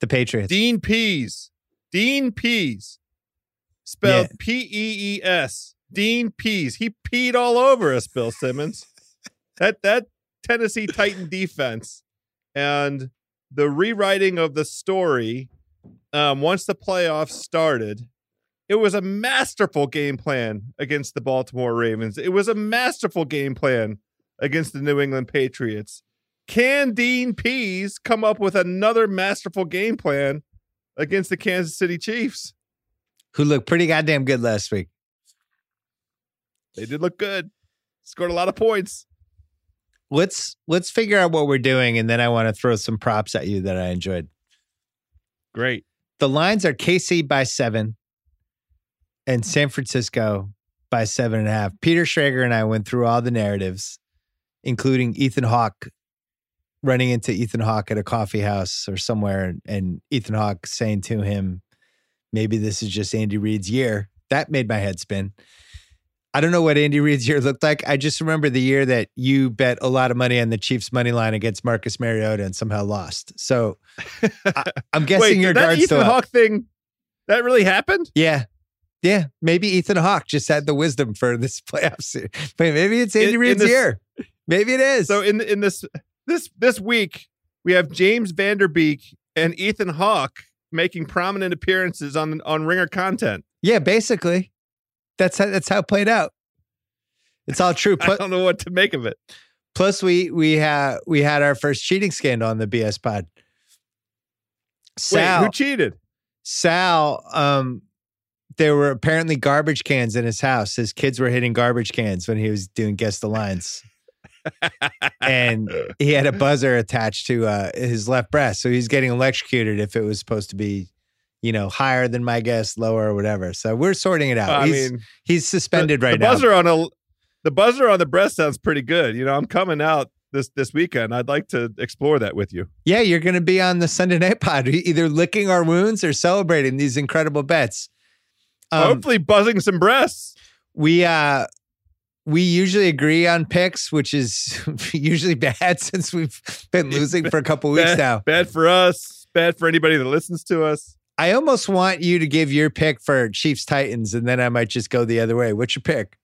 The Patriots. Dean Pees. Dean Pees. Spelled Yeah. P E E S. Dean Pees. He peed all over us, Bill Simmons. that that Tennessee Titan defense and the rewriting of the story um, once the playoffs started. It was a masterful game plan against the Baltimore Ravens. It was a masterful game plan against the New England Patriots. Can Dean Pees come up with another masterful game plan against the Kansas City Chiefs? who looked pretty goddamn good last week. They did look good. Scored a lot of points. Let's let's figure out what we're doing, and then I want to throw some props at you that I enjoyed. Great. The lines are KC by seven and San Francisco by seven and a half. Peter Schrager and I went through all the narratives, including Ethan Hawke running into Ethan Hawke at a coffee house or somewhere, and Ethan Hawke saying to him, maybe this is just Andy Reid's year. That made my head spin. I don't know what Andy Reid's year looked like. I just remember the year that you bet a lot of money on the Chiefs money line against Marcus Mariota and somehow lost. So I, am guessing Wait, your guard's Ethan. Hawke thing, that really happened? Yeah. Yeah. Maybe Ethan Hawke just had the wisdom for this playoffs. But maybe it's Andy In- in Reid's this- year. Maybe it is. So in in this this this week, we have James Van Der Beek and Ethan Hawke making prominent appearances on on Ringer content. yeah, basically. That's how that's how it played out. It's all true. I don't know what to make of it. plus we we had we had our first cheating scandal on the BS pod. Sal Wait, who cheated? Sal, um, there were apparently garbage cans in his house. His kids were hitting garbage cans when he was doing guess the lines. and he had a buzzer attached to uh, his left breast. So he's getting electrocuted if it was supposed to be, you know, higher than my guess, lower or whatever. So we're sorting it out. I he's, mean, he's suspended the, right the now. buzzer on a the buzzer on the breast sounds pretty good. You know, I'm coming out this this weekend. I'd like to explore that with you. Yeah, you're going to be on the Sunday night pod, either licking our wounds or celebrating these incredible bets. Um, Hopefully, buzzing some breasts. we uh we usually agree on picks, which is usually bad since we've been losing for a couple weeks bad, now. bad for us. Bad for anybody that listens to us. I almost want you to give your pick for Chiefs Titans, and then I might just go the other way. What's your pick?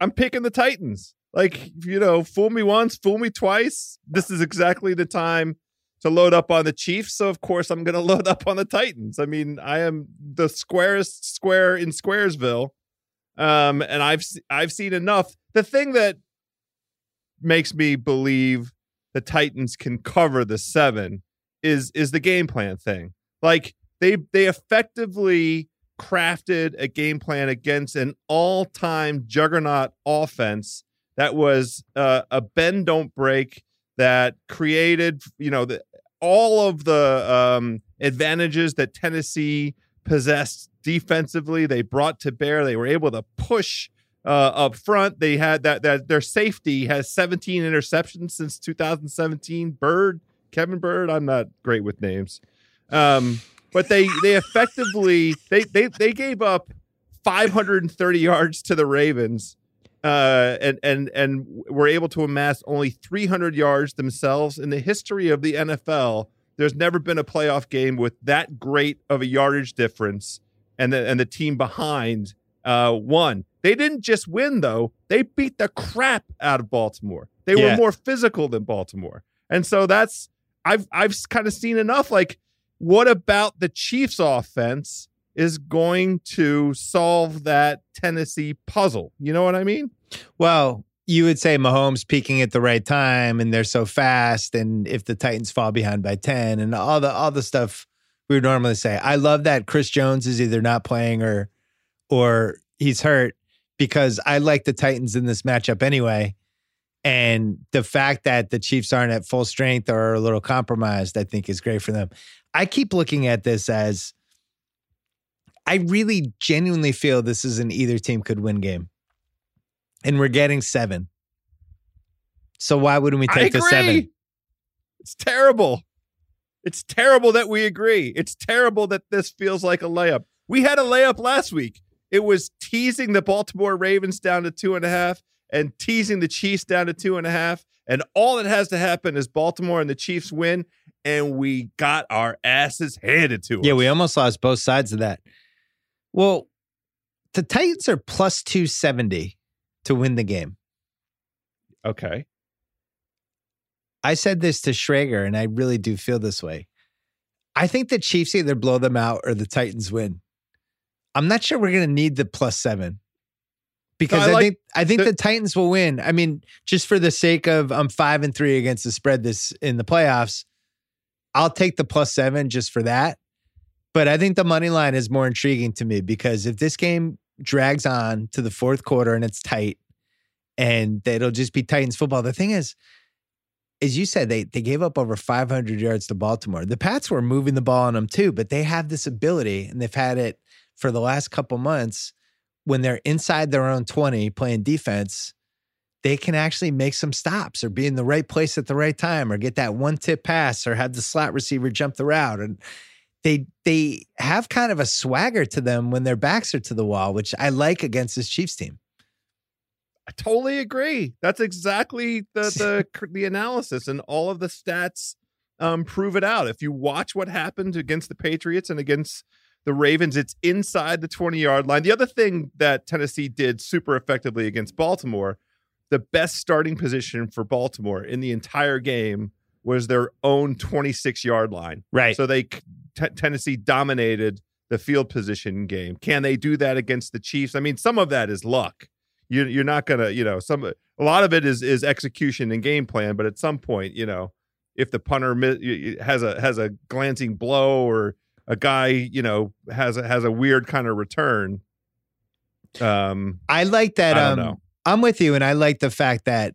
I'm picking the Titans. Like, you know, fool me once, fool me twice. This is exactly the time to load up on the Chiefs. So, of course, I'm going to load up on the Titans. I mean, I am the squarest square in Squaresville. Um, and I've I've seen enough. The thing that makes me believe the Titans can cover the seven is is the game plan thing. Like they they effectively crafted a game plan against an all-time juggernaut offense that was uh, a bend don't break that created you know the, all of the um, advantages that Tennessee possessed defensively they brought to bear they were able to push uh, up front they had that that their safety has 17 interceptions since 2017 bird Kevin Bird. I'm not great with names. Um, but they they effectively they they they gave up 530 yards to the Ravens, uh, and and and were able to amass only 300 yards themselves in the history of the NFL. There's never been a playoff game with that great of a yardage difference, and the and the team behind uh, won. They didn't just win though; they beat the crap out of Baltimore. They Yeah. were more physical than Baltimore, and so that's I've I've kind of seen enough. Like, what about the Chiefs' offense is going to solve that Tennessee puzzle? You know what I mean? Well, you would say Mahomes peaking at the right time and they're so fast and if the Titans fall behind by 10 and all the all the stuff we would normally say. I love that Chris Jones is either not playing or or he's hurt because I like the Titans in this matchup anyway. And the fact that the Chiefs aren't at full strength or are a little compromised, I think is great for them. I keep looking at this as I really genuinely feel this is an either team could win game. And we're getting seven. So why wouldn't we take the seven? It's terrible. It's terrible that we agree. It's terrible that this feels like a layup. We had a layup last week. It was teasing the Baltimore Ravens down to two and a half and teasing the Chiefs down to two and a half. And all that has to happen is Baltimore and the Chiefs win, and we got our asses handed to us. Yeah, we almost lost both sides of that. Well, the Titans are plus 270 to win the game. okay. I said this to Schrager, and I really do feel this way. I think the Chiefs either blow them out or the Titans win. I'm not sure we're going to need the plus seven because I I, like think I think the- the Titans will win. I mean, just for the sake of I'm five and three against the spread this in the playoffs, I'll take the plus seven just for that. But I think the money line is more intriguing to me because if this game drags on to the fourth quarter and it's tight, and it'll just be Titans football. The thing is, as you said, they they gave up over 500 yards to Baltimore. The Pats were moving the ball on them too, but they have this ability, and they've had it for the last couple months. When they're inside their own 20 playing defense, they can actually make some stops or be in the right place at the right time or get that one tip pass or have the slot receiver jump the route. And they they have kind of a swagger to them when their backs are to the wall, which I like against this Chiefs team. I totally agree. That's exactly the the the analysis, and all of the stats um, prove it out. If you watch what happened against the Patriots and against the Ravens, it's inside the twenty yard line. The other thing that Tennessee did super effectively against Baltimore, the best starting position for Baltimore in the entire game was their own twenty six yard line. Right. So they t- Tennessee dominated the field position game. Can they do that against the Chiefs? I mean, some of that is luck. You, you're not gonna, you know, some a lot of it is is execution and game plan. But at some point, you know, if the punter has a has a glancing blow or a guy, you know, has a, has a weird kind of return. Um, I like that. I um, don't know. I'm with you, and I like the fact that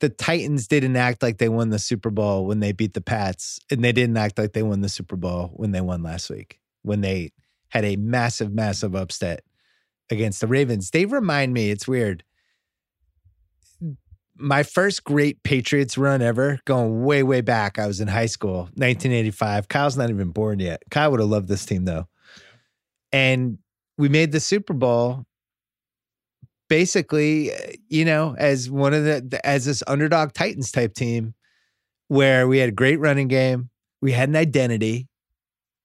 the Titans didn't act like they won the Super Bowl when they beat the Pats, and they didn't act like they won the Super Bowl when they won last week, when they had a massive, massive upset against the Ravens. They remind me, it's weird. My first great Patriots run ever, going way, way back. I was in high school, 1985. Kyle's not even born yet. Kyle would have loved this team though. And we made the Super Bowl basically, uh, you know, as one of the, the- as this underdog Titans type team where we had a great running game, we had an identity,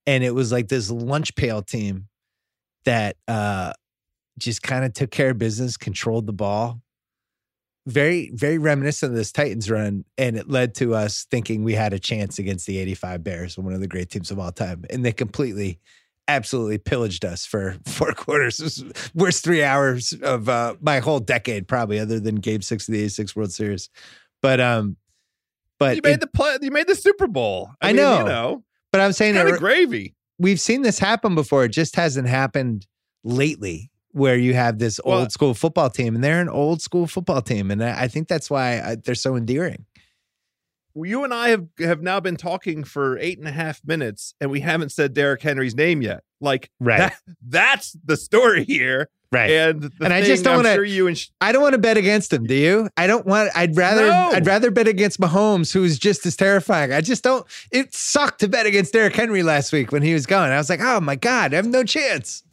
and it was like this lunch pail team that uh just kind of took care of business, controlled the ball. Very, very reminiscent of this Titans run. And it led to us thinking we had a chance against the 85 Bears, one of the great teams of all time. And they completely absolutely pillaged us for four quarters. It was worst three hours of uh, my whole decade, probably, other than Game Six of the '86 World Series. But um, but you made it- the play. You made the Super Bowl. I mean, know. You know, but I'm saying kind of gravy. we've seen this happen before. It just hasn't happened lately, where you have this Well- old school football team, and they're an old school football team, and I I think that's why I, they're so endearing. You and I have have now been talking for eight and a half minutes, and we haven't said Derrick Henry's name yet. Like Right. that, that's the story here. Right. And the And I just don't wanna- sure you and Sh- I don't want to bet against him. Do you? I don't want. I'd rather. No. I'd rather bet against Mahomes, who's just as terrifying. I just don't. It sucked to bet against Derrick Henry last week when he was gone. I was like, oh my god, I have no chance.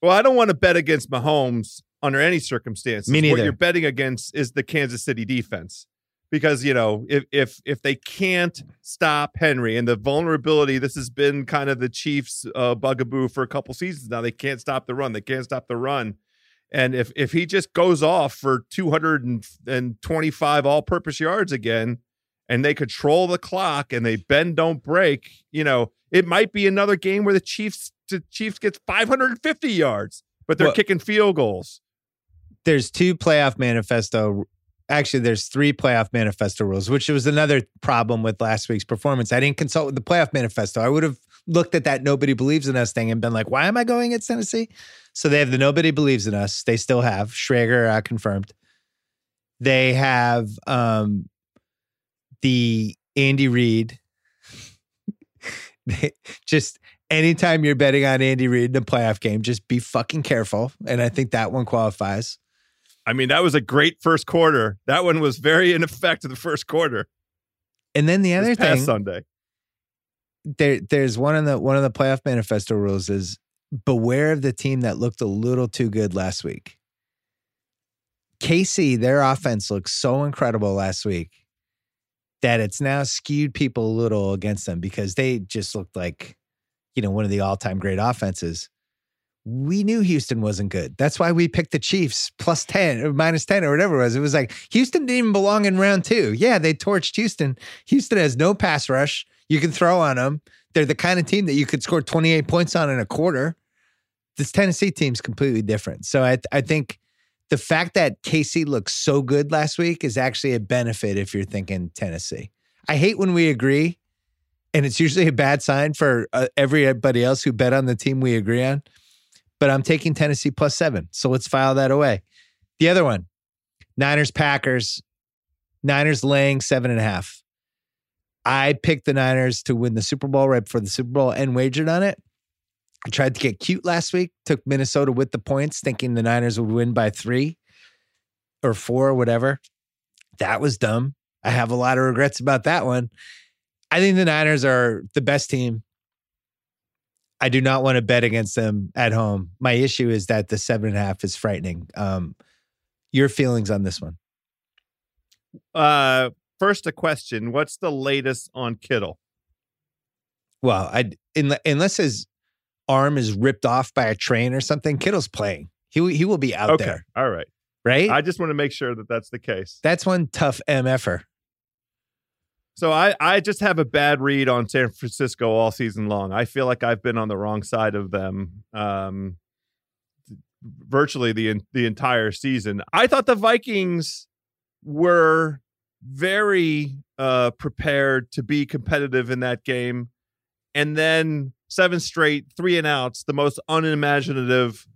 well, I don't want to bet against Mahomes under any circumstances. Me neither. What you're betting against is the Kansas City defense. Because you know, if if if they can't stop Henry and the vulnerability, this has been kind of the Chiefs' uh, bugaboo for a couple seasons now. They can't stop the run. They can't stop the run. And if if he just goes off for 225 all-purpose yards again, and they control the clock and they bend don't break, you know, it might be another game where the Chiefs the Chiefs gets 550 yards, but they're Well- kicking field goals. There's two playoff manifesto. Actually, there's three playoff manifesto rules, which was another problem with last week's performance. I didn't consult with the playoff manifesto. I would have looked at that nobody believes in us thing and been like, why am I going against Tennessee? So they have the nobody believes in us. They still have Schrager uh, confirmed. They have um, the Andy Reid. Just anytime you're betting on Andy Reid in a playoff game, just be fucking careful. And I think that one qualifies. I mean, that was a great first quarter. That one was very in effect in the first quarter. And then the other thing, Sunday. there, there's one of the one of the playoff manifesto rules is beware of the team that looked a little too good last week. KC, their offense looked so incredible last week that it's now skewed people a little against them because they just looked like, you know, one of the all-time great offenses. We knew Houston wasn't good. That's why we picked the Chiefs plus 10 or minus 10 or whatever it was. It was like Houston didn't even belong in round two. Yeah, they torched Houston. Houston has no pass rush. You can throw on them. They're the kind of team that you could score 28 points on in a quarter. This Tennessee team's completely different. So I, I think the fact that KC looked so good last week is actually a benefit if you're thinking Tennessee. I hate when we agree, and it's usually a bad sign for uh, everybody else who bet on the team we agree on. But I'm taking Tennessee plus seven. So let's file that away. The other one Niners, Packers. Niners laying seven and a half. I picked the Niners to win the Super Bowl right before the Super Bowl and wagered on it. I tried to get cute last week, took Minnesota with the points, thinking the Niners would win by three or four or whatever. That was dumb. I have a lot of regrets about that one. I think the Niners are the best team. I do not want to bet against them at home. My issue is that the seven and a half is frightening. Um, your feelings on this one? Uh, first, a question: What's the latest on Kittle? Well, I unless his arm is ripped off by a train or something, Kittle's playing. He he will be out okay, there, all right. right? I just want to make sure that that's the case. That's one tough mf'er. So I, I just have a bad read on San Francisco all season long. I feel like I've been on the wrong side of them um, virtually the the entire season. I thought the Vikings were very uh, prepared to be competitive in that game, and then seven straight three and outs, the most unimaginative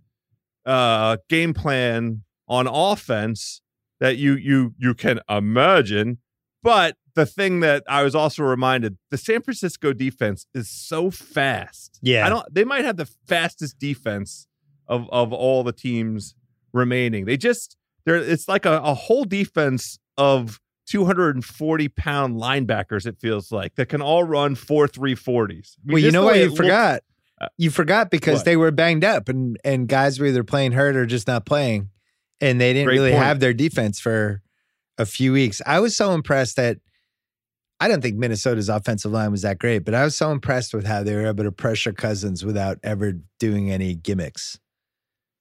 uh, game plan on offense that you you you can imagine. But the thing that I was also reminded, the San Francisco defense is so fast. Yeah. I don't they might have the fastest defense of of all the teams remaining. They just they're it's like a, a whole defense of 240 pound linebackers, it feels like, that can all run four three forties. well, you know what you forgot? Uh, you forgot because what? they were banged up and and guys were either playing hurt or just not playing, and they didn't Great really point. have their defense for a few weeks. I was so impressed that I don't think Minnesota's offensive line was that great, but I was so impressed with how they were able to pressure Cousins without ever doing any gimmicks.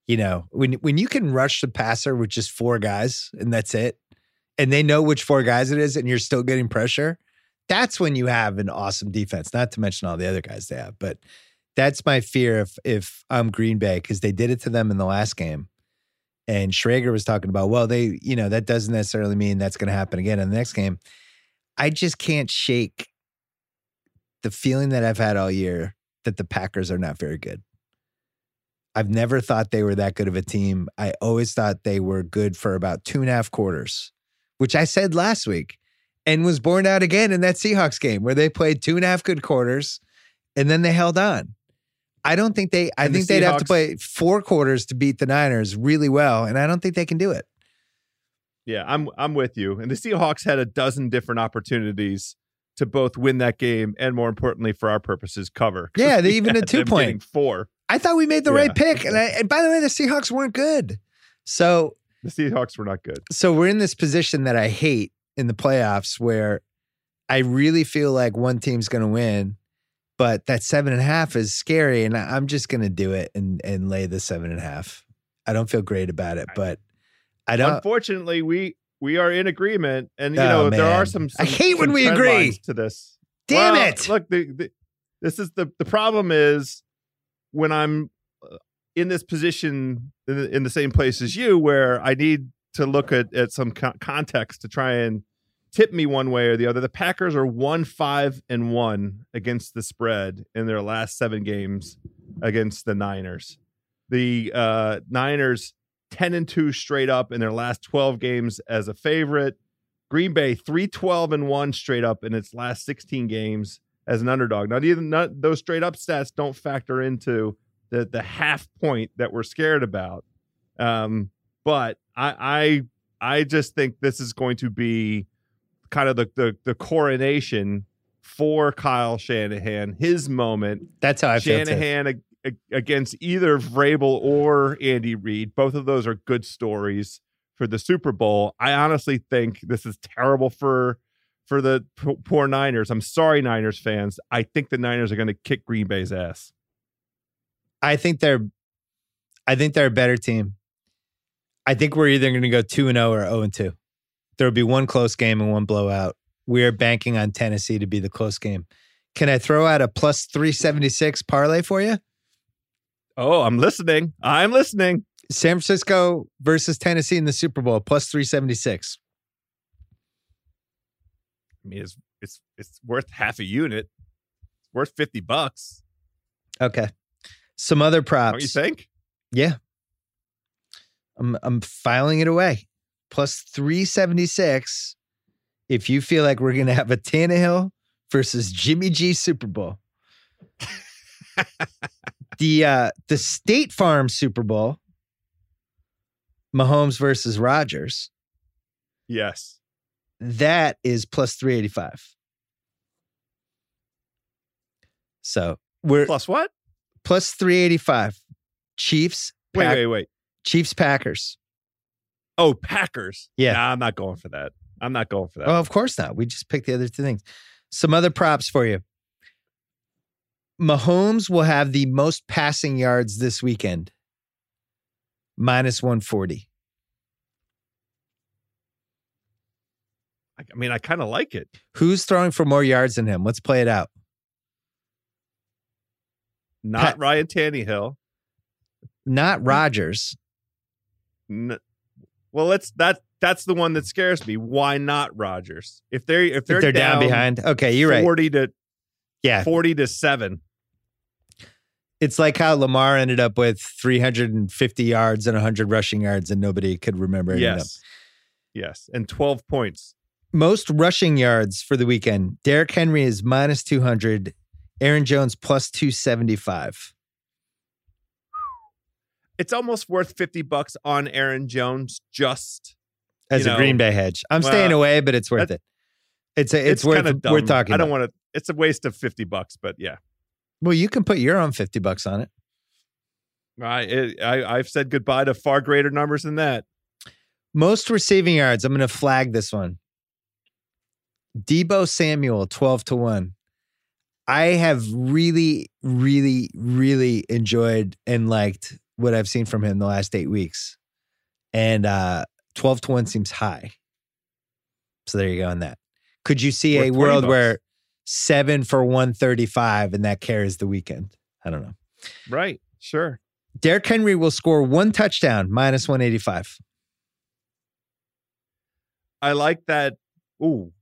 You know, when when you can rush the passer with just four guys and that's it, and they know which four guys it is, and you're still getting pressure, that's when you have an awesome defense. Not to mention all the other guys they have, but that's my fear if if I'm Green Bay because they did it to them in the last game. And Schrager was talking about, well, they, you know, that doesn't necessarily mean that's going to happen again in the next game. I just can't shake the feeling that I've had all year that the Packers are not very good. I've never thought they were that good of a team. I always thought they were good for about two and a half quarters, which I said last week and was borne out again in that Seahawks game where they played two and a half good quarters and then they held on. I don't think they. I And the think they'd have to play four quarters to beat the Niners really well, and I don't think they can do it. Yeah, I'm I'm with you. And the Seahawks had a dozen different opportunities to both win that game and more importantly for our purposes cover. Yeah, they even had had two point. four. I thought we made the right pick, and, I, and by the way, the Seahawks weren't good. So, The Seahawks were not good. so we're in this position that I hate in the playoffs, where I really feel like one team's going to win, but that seven and a half is scary, and I'm just going to do it and and lay the seven and a half. I don't feel great about it, but I don't. Unfortunately, we we are in agreement, and you Oh, know there are man. some. I some- hate when we agree. to this. Damn Well, it! Look, the, the, this is the the problem is when I'm uh, in this position in the, in the same place as you, where I need to look at at some co- context to try and tip me one way or the other. The Packers are one five and one against the spread in their last seven games against the Niners. The uh, Niners ten and two straight up in their last twelve games as a favorite. Green Bay 312 and 1 straight up in its last 16 games as an underdog. Now, even not, those straight up stats don't factor into the the half point that we're scared about. Um, but I I I just think this is going to be kind of the the, the coronation for Kyle Shanahan, his moment. That's how I feel. Shanahan ag- ag- against either Vrabel or Andy Reid. Both of those are good stories for the Super Bowl. I honestly think this is terrible for for the p- poor Niners. I'm sorry, Niners fans. I think the Niners are going to kick Green Bay's ass. I think they're I think they're a better team. I think we're either going to go 2 and 0 or 0 and 2. There will be one close game and one blowout. We are banking on Tennessee to be the close game. Can I throw out a plus 376 parlay for you? Oh, I'm listening. I'm listening. San Francisco versus Tennessee in the Super Bowl plus 376. I mean, it's it's it's worth half a unit. It's worth fifty bucks. Okay. Some other props. What Don't you think? Yeah. I'm I'm filing it away. Plus 376 if you feel like we're gonna have a Tannehill versus Jimmy G Super Bowl. the uh the State Farm Super Bowl, Mahomes versus Rodgers, Yes. that is plus 385. So we're Plus what? plus 385. Chiefs, Wait, Pack- wait, wait. Chiefs, Packers. Oh, Packers. Yeah. Nah, I'm not going for that. I'm not going for that. Oh, of course not. We just picked the other two things. Some other props for you. Mahomes will have the most passing yards this weekend, minus 140. I, mean, I kind of like it. Who's throwing for more yards than him? Let's play it out. Not Pat- Ryan Tannehill. Not Rodgers. N- well, let's that that's the one that scares me. Why not Rodgers? If they're if they're, If they're down, behind. Okay, you're right. forty to Yeah. forty to seven. It's like how Lamar ended up with 350 yards and 100 rushing yards, and nobody could remember it. Yes, yes, and twelve points. most rushing yards for the weekend. Derrick Henry is minus 200. Aaron Jones plus 275. It's almost worth fifty bucks on Aaron Jones. Just as You a know, Green Bay hedge. I'm well, staying away, but it's worth it. It's a, it's, worth kinda dumb. we're talking. I don't want to. It's a waste of fifty bucks, but yeah. Well, you can put your own 50 bucks on it. I, it, I I've said goodbye to far greater numbers than that. Most receiving yards. I'm going to flag this one. Debo Samuel, 12 to 1. I have really, really, really enjoyed and liked what I've seen from him the last eight weeks. And uh 12 to 1 seems high. So there you go on that. Could you see a world bucks. where seven for 135 and that carries the weekend? I don't know. Right. Sure. Derrick Henry will score one touchdown, minus 185. I like that. Ooh,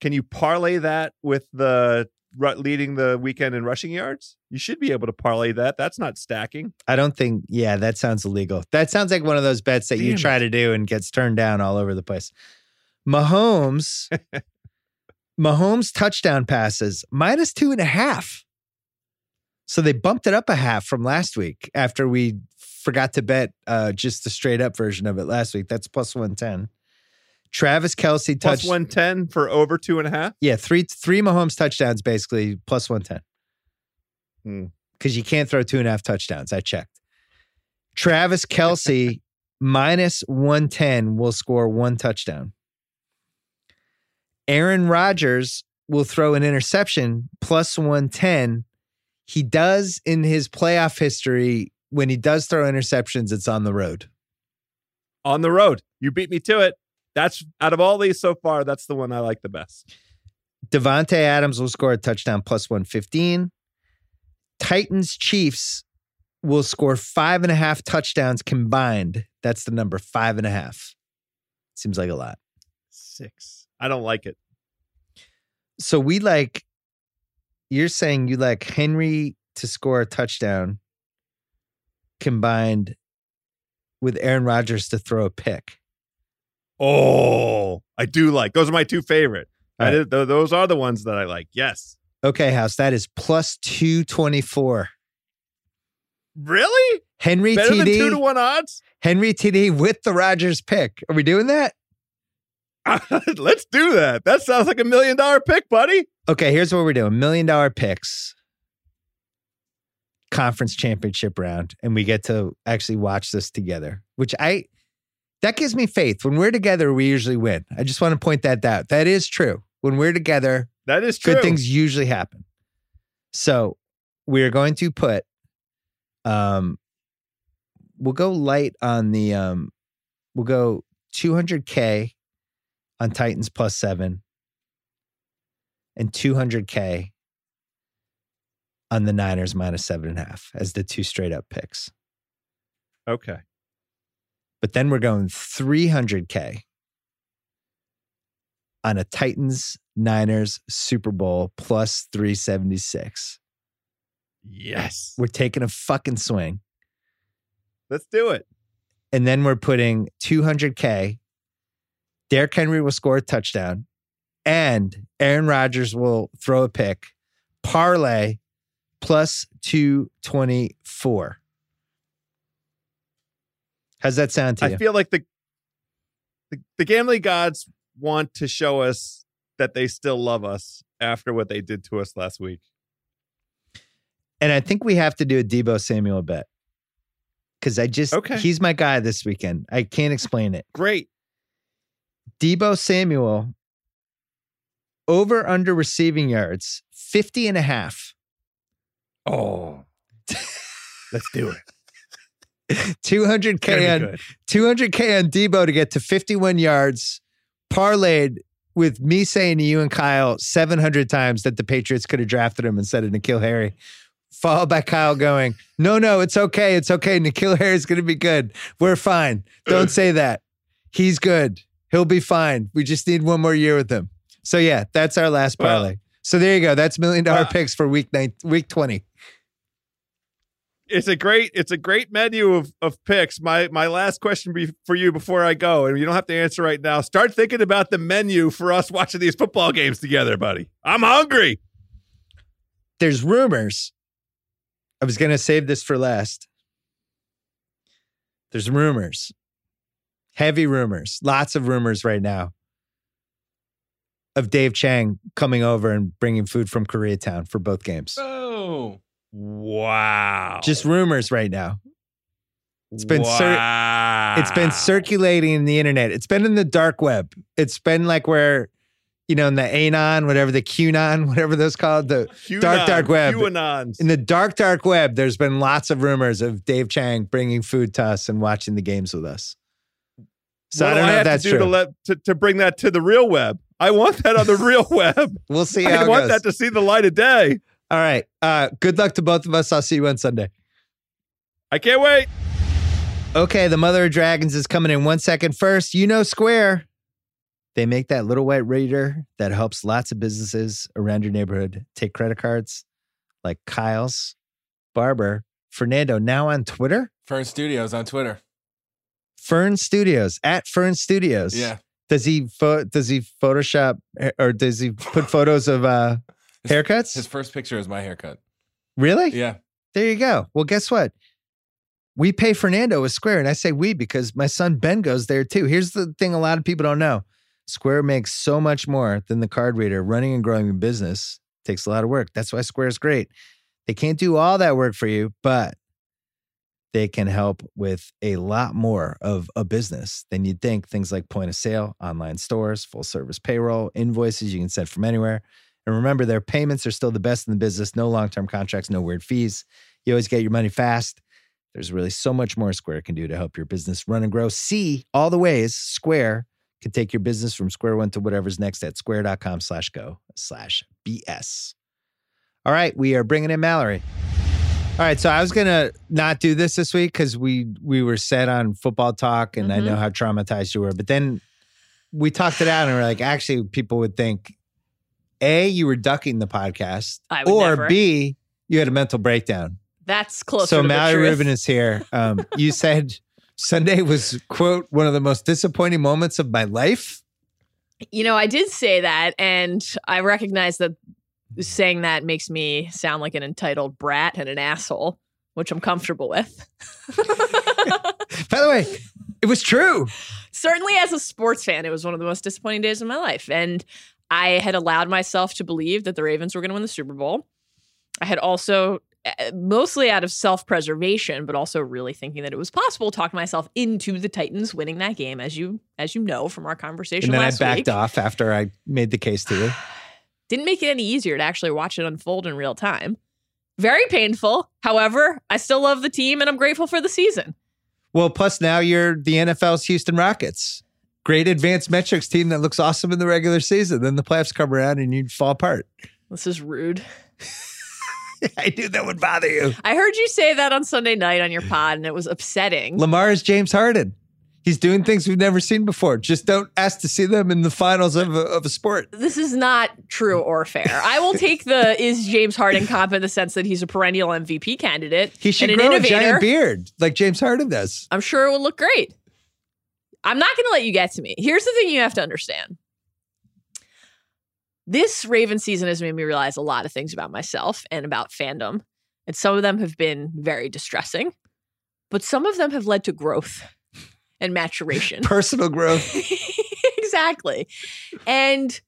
can you parlay that with the leading the weekend in rushing yards? You should be able to parlay that. That's not stacking. I don't think, yeah, that sounds illegal. That sounds like one of those bets that you Damn try to do and gets turned down all over the place. Mahomes, Mahomes touchdown passes minus two and a half. So they bumped it up a half from last week after we forgot to bet uh, just the straight up version of it last week. That's plus 110. Travis Kelce Plus touched 110 for over two and a half. Yeah, three three Mahomes touchdowns basically plus 110. Hmm. Because you can't throw two and a half touchdowns. I checked. Travis Kelce minus 110 will score one touchdown. Aaron Rodgers will throw an interception plus 110. He does in his playoff history, when he does throw interceptions, it's on the road. On the road. You beat me to it. That's out of all these so far, that's the one I like the best. Davante Adams will score a touchdown plus 115. Titans Chiefs will score five and a half touchdowns combined. That's the number five and a half. Seems like a lot. Six. I don't like it. So we like, you're saying you like Henry to score a touchdown combined with Aaron Rodgers to throw a pick. Oh, I do like those are my two favorite. I did, th- those are the ones that I like. Yes. Okay, House, that is plus 224. Really? Henry Better than two to one odds? Henry TD with the Rodgers pick. Are we doing that? Let's do that. That sounds like a million dollar pick, buddy. Okay, here's what we're doing million dollar picks, conference championship round, and we get to actually watch this together, which I, that gives me faith. When we're together, we usually win. I just want to point that out. That is true. When we're together, That is true. good things usually happen. So we're going to put, um, we'll go light on the, um, we'll go 200K on Titans plus seven and 200K on the Niners minus seven and a half as the two straight up picks. Okay. But then we're going 300K on a Titans Niners Super Bowl plus 376. Yes. We're taking a fucking swing. Let's do it. And then we're putting 200K. Derrick Henry will score a touchdown and Aaron Rodgers will throw a pick. Parlay plus 224. How's that sound to you? I feel like the, the the gambling gods want to show us that they still love us after what they did to us last week. and I think we have to do a Debo Samuel bet. Because I just, Okay. he's my guy this weekend. I can't explain it. Great. Debo Samuel over under receiving yards 50 and a half. Oh. Let's do it. 200k on 200k on Debo to get to 51 yards parlayed with me saying to you and Kyle 700 times that the Patriots could have drafted him instead of N'Keal Harry. Followed by Kyle going, No, no, it's okay. It's okay. N'Keal Harry's going to be good. We're fine. Don't say that. He's good. He'll be fine. We just need one more year with him. So, yeah, that's our last Well- parlay. so, there you go. That's million dollar picks for week nine, week 20. It's a great it's a great menu of, of picks. My my last question be, for you before I go, and you don't have to answer right now. Start thinking about the menu for us watching these football games together, buddy. I'm hungry. there's rumors. I was going to save this for last. There's rumors, heavy rumors, lots of rumors right now of Dave Chang coming over and bringing food from Koreatown for both games. Oh, Wow. Just rumors right now. it's been cir- wow. It's been circulating in the internet. It's been in the dark web. It's been like where, you know, in the Anon, whatever the QAnon, whatever those called, the dark, dark web. QAnons. in the dark, dark web, there's been lots of rumors of Dave Chang bringing food to us and watching the games with us. So What I do don't know have if that's to do true. to, let, to, to bring that to the real web. I want that on the real web. we'll see how I it want goes. that to see the light of day. All right. Uh, good luck to both of us. I'll see you on Sunday. I can't wait. Okay, the Mother of Dragons is coming in one second. First, you know Square. They make that little white reader that helps lots of businesses around your neighborhood take credit cards like Kyle's, Barber, Fernando, now on Twitter. Fern Studios on Twitter. Fern Studios at Fern Studios. Yeah. Does he pho- does he Photoshop or does he put photos of uh, haircuts? His first picture is my haircut. Really? Yeah. There you go. Well, guess what? We pay Fernando with Square, and I say we because my son Ben goes there too. Here's the thing: a lot of people don't know. Square makes so much more than the card reader. Running and growing a business takes a lot of work. That's why Square is great. They can't do all that work for you, but they can help with a lot more of a business than you'd think. Things like point of sale, online stores, full service payroll, invoices you can send from anywhere. And remember, their payments are still the best in the business. No long term contracts, no weird fees. You always get your money fast. There's really so much more Square can do to help your business run and grow. See all the ways Square can take your business from square one to whatever's next at square.com slash go slash BS. All right, we are bringing in Mallory. All right, so I was gonna not do this this week because we we were set on football talk, and I Mhm. know how traumatized you were. But then we talked it out, and we're like, actually, people would think, a, you were ducking the podcast, I or never. b, you had a mental breakdown. That's close. so to the Mallory. Rubin is here. Um, you said Sunday was quote one of the most disappointing moments of my life. You know, I did say that, and I recognize that saying that makes me sound like an entitled brat and an asshole, which I'm comfortable with. By the way, it was true. Certainly, as a sports fan, it was one of the most disappointing days of my life. And I had allowed myself to believe that the Ravens were going to win the Super Bowl. I had also, uh, mostly out of self preservation, but also really thinking that it was possible, talked myself into the Titans winning that game, as you as you know from our conversation And then I backed week. off after I made the case to you. Didn't make it any easier to actually watch it unfold in real time. Very painful. However, I still love the team and I'm grateful for the season. Well, plus now you're the NFL's Houston Rockets. Great advanced metrics team that looks awesome in the regular season. Then the playoffs come around and you fall apart. This is rude. I knew that would bother you. I heard you say that on Sunday night on your pod, and it was upsetting. Lamar is James Harden. He's doing things we've never seen before. Just don't ask to see them in the finals of a, of a sport. This is not true or fair. I will take the is James Harden comp in the sense that he's a perennial MVP candidate. He should grow a giant beard like James Harden does. I'm sure it would look great. I'm not going to let you get to me. Here's the thing you have to understand. This Raven season has made me realize a lot of things about myself and about fandom. And some of them have been very distressing, but some of them have led to growth and maturation. Personal growth. exactly. And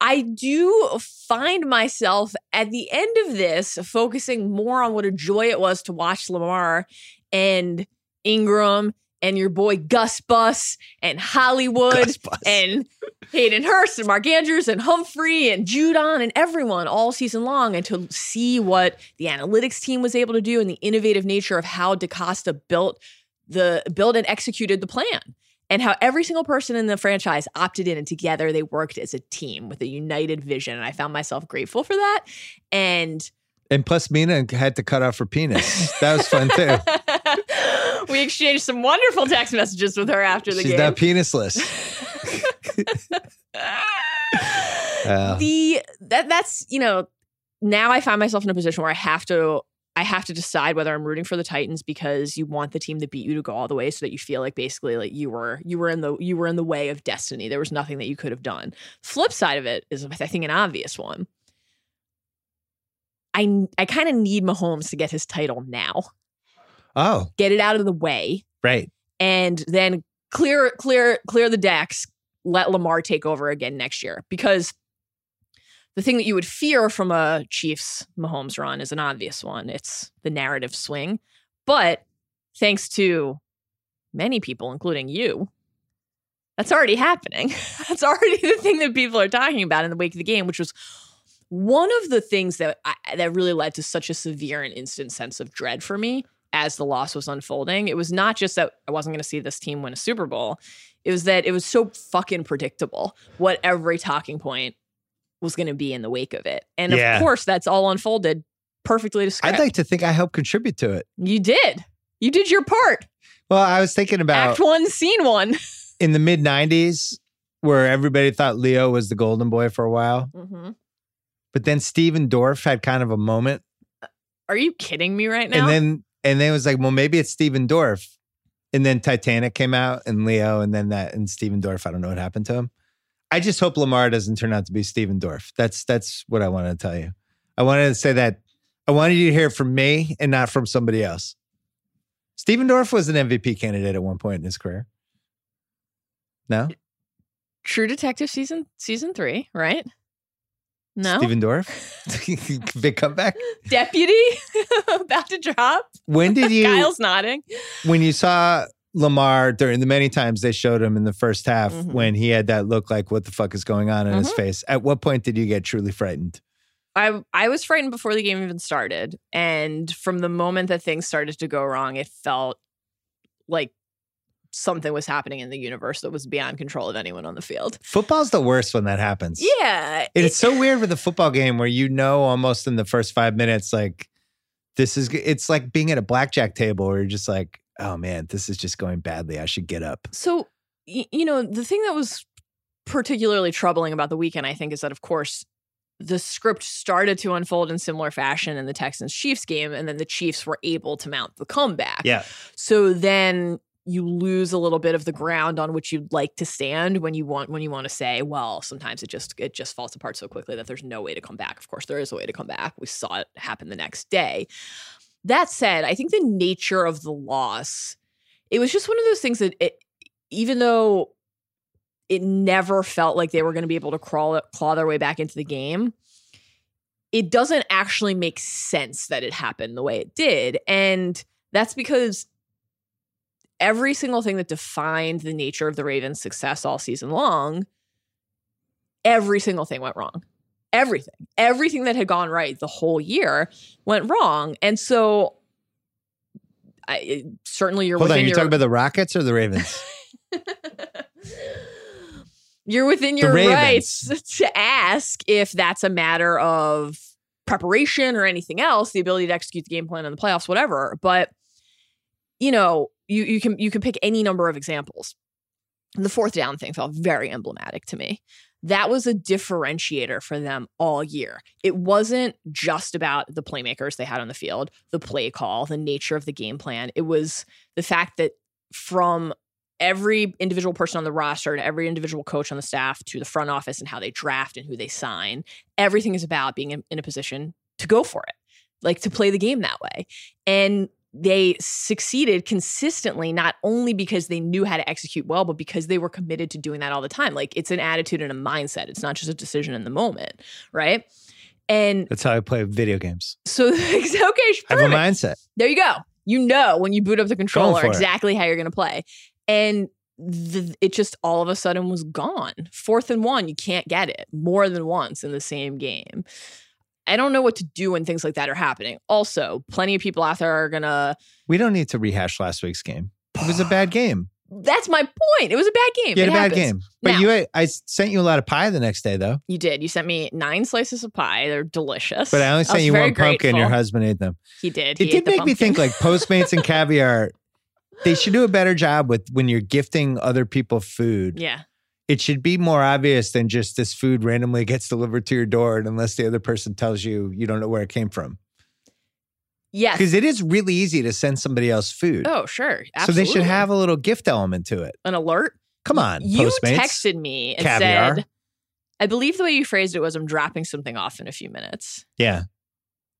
I do find myself at the end of this focusing more on what a joy it was to watch Lamar and Ingram and your boy Gus Bus and Hollywood Bus. and Hayden Hurst and Mark Andrews and Humphrey and Judon and everyone all season long and to see what the analytics team was able to do and the innovative nature of how DeCosta built the built and executed the plan and how every single person in the franchise opted in and together they worked as a team with a united vision and I found myself grateful for that and And plus, Mina had to cut off her penis. That was fun too. we exchanged some wonderful text messages with her after the game. She's game. now penisless. Uh, the that that's you know now I find myself in a position where I have to I have to decide whether I'm rooting for the Titans because you want the team that beat you to go all the way so that you feel like basically like you were you were in the you were in the way of destiny. There was nothing that you could have done. Flip side of it is I think an obvious one. I I kind of need Mahomes to get his title now. oh, Get it out of the way right. and then clear clear clear the decks let lamar take over again next year because the thing that you would fear from a chiefs mahomes run is an obvious one it's the narrative swing but thanks to many people including you that's already happening that's already the thing that people are talking about in the wake of the game which was one of the things that I, that really led to such a severe and instant sense of dread for me as the loss was unfolding. It was not just that I wasn't going to see this team win a Super Bowl. It was that it was so fucking predictable what every talking point was going to be in the wake of it. And Yeah. of course, that's all unfolded perfectly to script. I'd like to think I helped contribute to it. you did. You did your part. Well, I was thinking about Act one, scene one. in the mid 90s where everybody thought Leo was the golden boy for a while. hmm But then Stephen Dorff had kind of a moment. Are you kidding me right now? And then and then it was like, well, maybe it's Stephen Dorff. And then Titanic came out and Leo, and then that and Stephen Dorff. I don't know what happened to him. I just hope Lamar doesn't turn out to be Stephen Dorff. That's that's what I wanted to tell you. I wanted to say that I wanted you to hear it from me and not from somebody else. Stephen Dorff was an MVP candidate at one point in his career. No? True Detective season season three, right? No. Stephen Dorff? Big comeback. Deputy about to drop. When did you Kyle's nodding. when you saw Lamar during the many times they showed him in the first half Mhm. when he had that look like what the fuck is going on in his Mhm. face, at what point did you get truly frightened? I I was frightened before the game even started, and from the moment that things started to go wrong, it felt like something was happening in the universe that was beyond control of anyone on the field. Football's the worst when that happens. Yeah, it's so weird with a football game where you know almost in the first five minutes, like this is it's like being at a blackjack table where you're just like, oh man, this is just going badly. I should get up. So, you know, the thing that was particularly troubling about the weekend, I think, is that, of course, the script started to unfold in similar fashion in the Texans Chiefs game, and then the Chiefs were able to mount the comeback. Yeah. So then you lose a little bit of the ground on which you'd like to stand when you want when you want to say, well, sometimes it just it just falls apart so quickly that there's no way to come back. Of course, there is a way to come back. We saw it happen the next day. That said, I think the nature of the loss, it was just one of those things that it, even though it never felt like they were going to be able to crawl claw their way back into the game, it doesn't actually make sense that it happened the way it did. And that's because every single thing that defined the nature of the Ravens' success all season long, every single thing went wrong. Everything, everything that had gone right the whole year went wrong. And so, I, certainly you're Hold on, you're your talking about the Rockets or the Ravens? You're within your rights to ask if that's a matter of preparation or anything else, the ability to execute the game plan in the playoffs, whatever. But you know, you you can you can pick any number of examples. The fourth down thing felt very emblematic to me. That was a differentiator for them all year. It wasn't just about the playmakers they had on the field, the play call, the nature of the game plan. It was the fact that from every individual person on the roster to every individual coach on the staff to the front office and how they draft and who they sign, everything is about being in, in a position to go for it, like to play the game that way. And they succeeded consistently, not only because they knew how to execute well, but because they were committed to doing that all the time. Like it's an attitude and a mindset. It's not just a decision in the moment, right? And That's how I play video games. so, okay, I have a mindset. There you go. You know when you boot up the controller exactly how you're going to play. And the, it just all of a sudden was gone. Fourth and one, you can't get it more than once in the same game. I don't know what to do when things like that are happening. Also, plenty of people out there are to, We don't need to rehash last week's game. It was a bad game. that's my point. It was a bad game. You had It a bad game. But Now- you had, I sent you a lot of pie the next day though. You did. You sent me nine slices of pie. They're delicious. But I only sent you very one pumpkin. Your husband ate them. He did. It did make me think like Postmates and caviar. They should do a better job with when you're gifting other people food. yeah. It should be more obvious than just this food randomly gets delivered to your door, and unless the other person tells you, you don't know where it came from. Yes. Because it is really easy to send somebody else food. Oh, sure. Absolutely. So they should have a little gift element to it. an alert. Come on, You Postmates. texted me and Caviar. said, I believe the way you phrased it was, I'm dropping something off in a few minutes. yeah,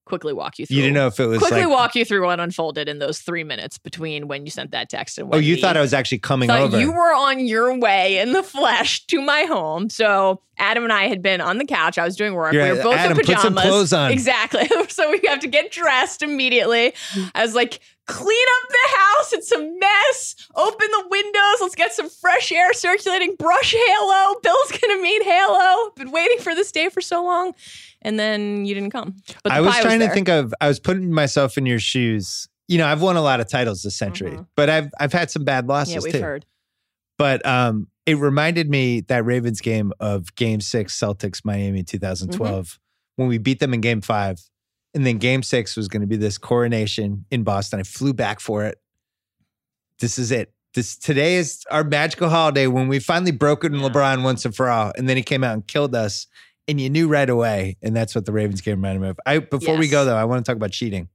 Quickly walk you through. you didn't know if it was Quickly like. walk you through what unfolded in those three minutes between when you sent that text and oh, when oh, you the- thought I was actually coming over. you were on your way in the flesh to my home. So Adam and I had been on the couch. I was doing work. You're we were both Adam, in put some pajamas. clothes on. Exactly. so we have to get dressed immediately. I was like, clean up the house. It's a mess. Open the windows. Let's get some fresh air circulating. Brush Halo. Bill's gonna meet Halo. Been waiting for this day for so long. And then you didn't come. But I was trying to there. think of. I was putting myself in your shoes. You know, I've won a lot of titles this century, Mhm. but I've I've had some bad losses Yeah, we've too. heard. But um, it reminded me that Ravens game of Game Six Celtics Miami 2012 Mm-hmm. when we beat them in Game Five, and then Game Six was going to be this coronation in Boston. I flew back for it. This is it. This today is our magical holiday when we finally broken Yeah. LeBron once and for all, and then he came out and killed us, and you knew right away. And that's what the Ravens game reminded me of. I before we go though, I want to talk about cheating,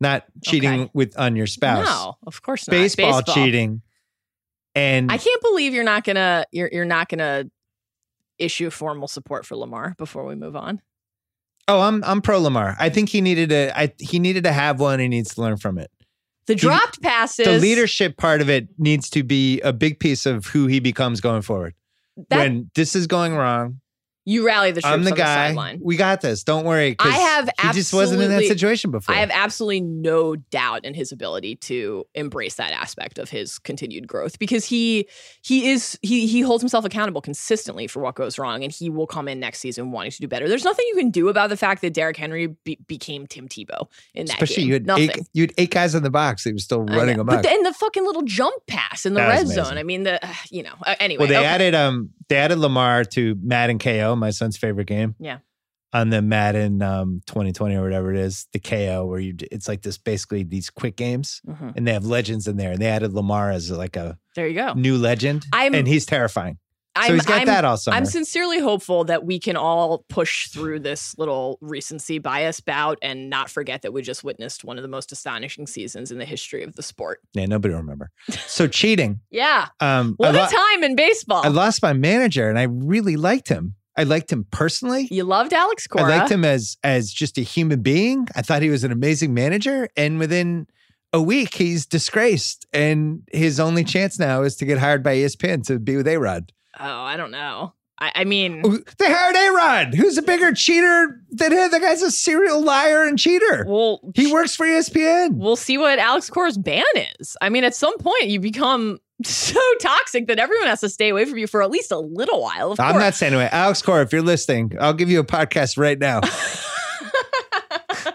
not cheating Okay. with on your spouse. No, of course not. Baseball, cheating. And I can't believe you're not gonna you're you're not gonna issue formal support for Lamar before we move on. Oh, I'm I'm pro Lamar. I think he needed to. I he needed to have one. He needs to learn from it. The dropped passes, The leadership part of it needs to be a big piece of who he becomes going forward. that when this is going wrong, you rally the troops I'm the on guy. the sideline. we got this. Don't worry. I have He just wasn't in that absolutely- situation before. I have absolutely no doubt in his ability to embrace that aspect of his continued growth because he he is he he holds himself accountable consistently for what goes wrong and he will come in next season wanting to do better. There's nothing you can do about the fact that Derrick Henry be- became Tim Tebow in that Especially game. you had nothing. eight, you had eight guys in the box. He was still running them amok. But then the fucking little jump pass in the That red zone. I mean the you know uh, anyway. well, they okay. added um they added Lamar to Madden KO, my son's favorite game. Yeah. On the Madden um 2020 or whatever it is, the KO where you it's like this basically these quick games Mhm. and they have legends in there and they added Lamar as like a There you go. new legend I'm- and he's terrifying. So I'm, he's got I'm, that all summer. I'm sincerely hopeful that we can all push through this little recency bias bout and not forget that we just witnessed one of the most astonishing seasons in the history of the sport. yeah, nobody will remember. So cheating. Yeah. Um What I, a lo- time in baseball. I lost my manager and I really liked him. I liked him personally. you loved Alex Cora. I liked him as as just a human being. I thought he was an amazing manager. And within a week, he's disgraced. And his only chance now is to get hired by ESPN to be with A Rod. Oh, I don't know. I, I mean, They hired A Rod. Who's a bigger cheater than him? The guy's a serial liar and cheater. we'll He works for ESPN. we'll see what Alex Cora's ban is. I mean, at some point, you become so toxic that everyone has to stay away from you for at least a little while. I'm course. not saying anyway. Alex Cora, if you're listening, I'll give you a podcast right now.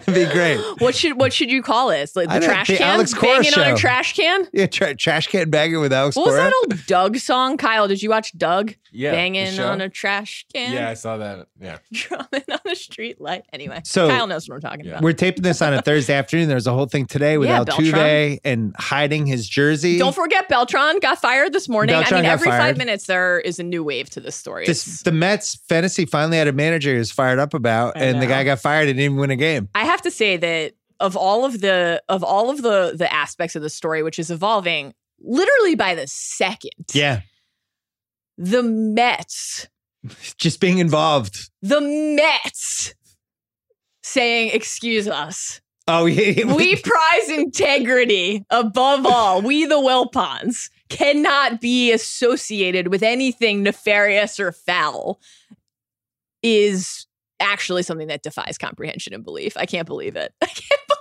It'd be great. what should what should you call it? Like the don't- trash can? Alex Cora Banging on a trash can? Yeah, tra- trash can bagging with Alex What was that old Doug song? Kyle, did you watch Doug Yeah. banging on a trash can? Yeah, I saw that. Yeah. Drumming on a street light. Anyway, So, Kyle knows what I'm talking yeah. about. We're taping this on a Thursday afternoon. There's a whole thing today with Yeah, Altuve and hiding his jersey. Don't forget Beltran got fired this morning. I mean, got every fired. five minutes there is a new wave to this story. this, the Mets fantasy finally had a manager who's fired up about, I and the guy got fired and didn't even win a game. I have to say that of all of the of all of the the aspects of the story, which is evolving literally by the second, Yeah, the Mets just being involved. the Mets saying, "Excuse us, Oh, yeah. we prize integrity above all. We, the Wilpons, cannot be associated with anything nefarious or foul." Is actually something that defies comprehension and belief. I can't believe it. I can't believe it.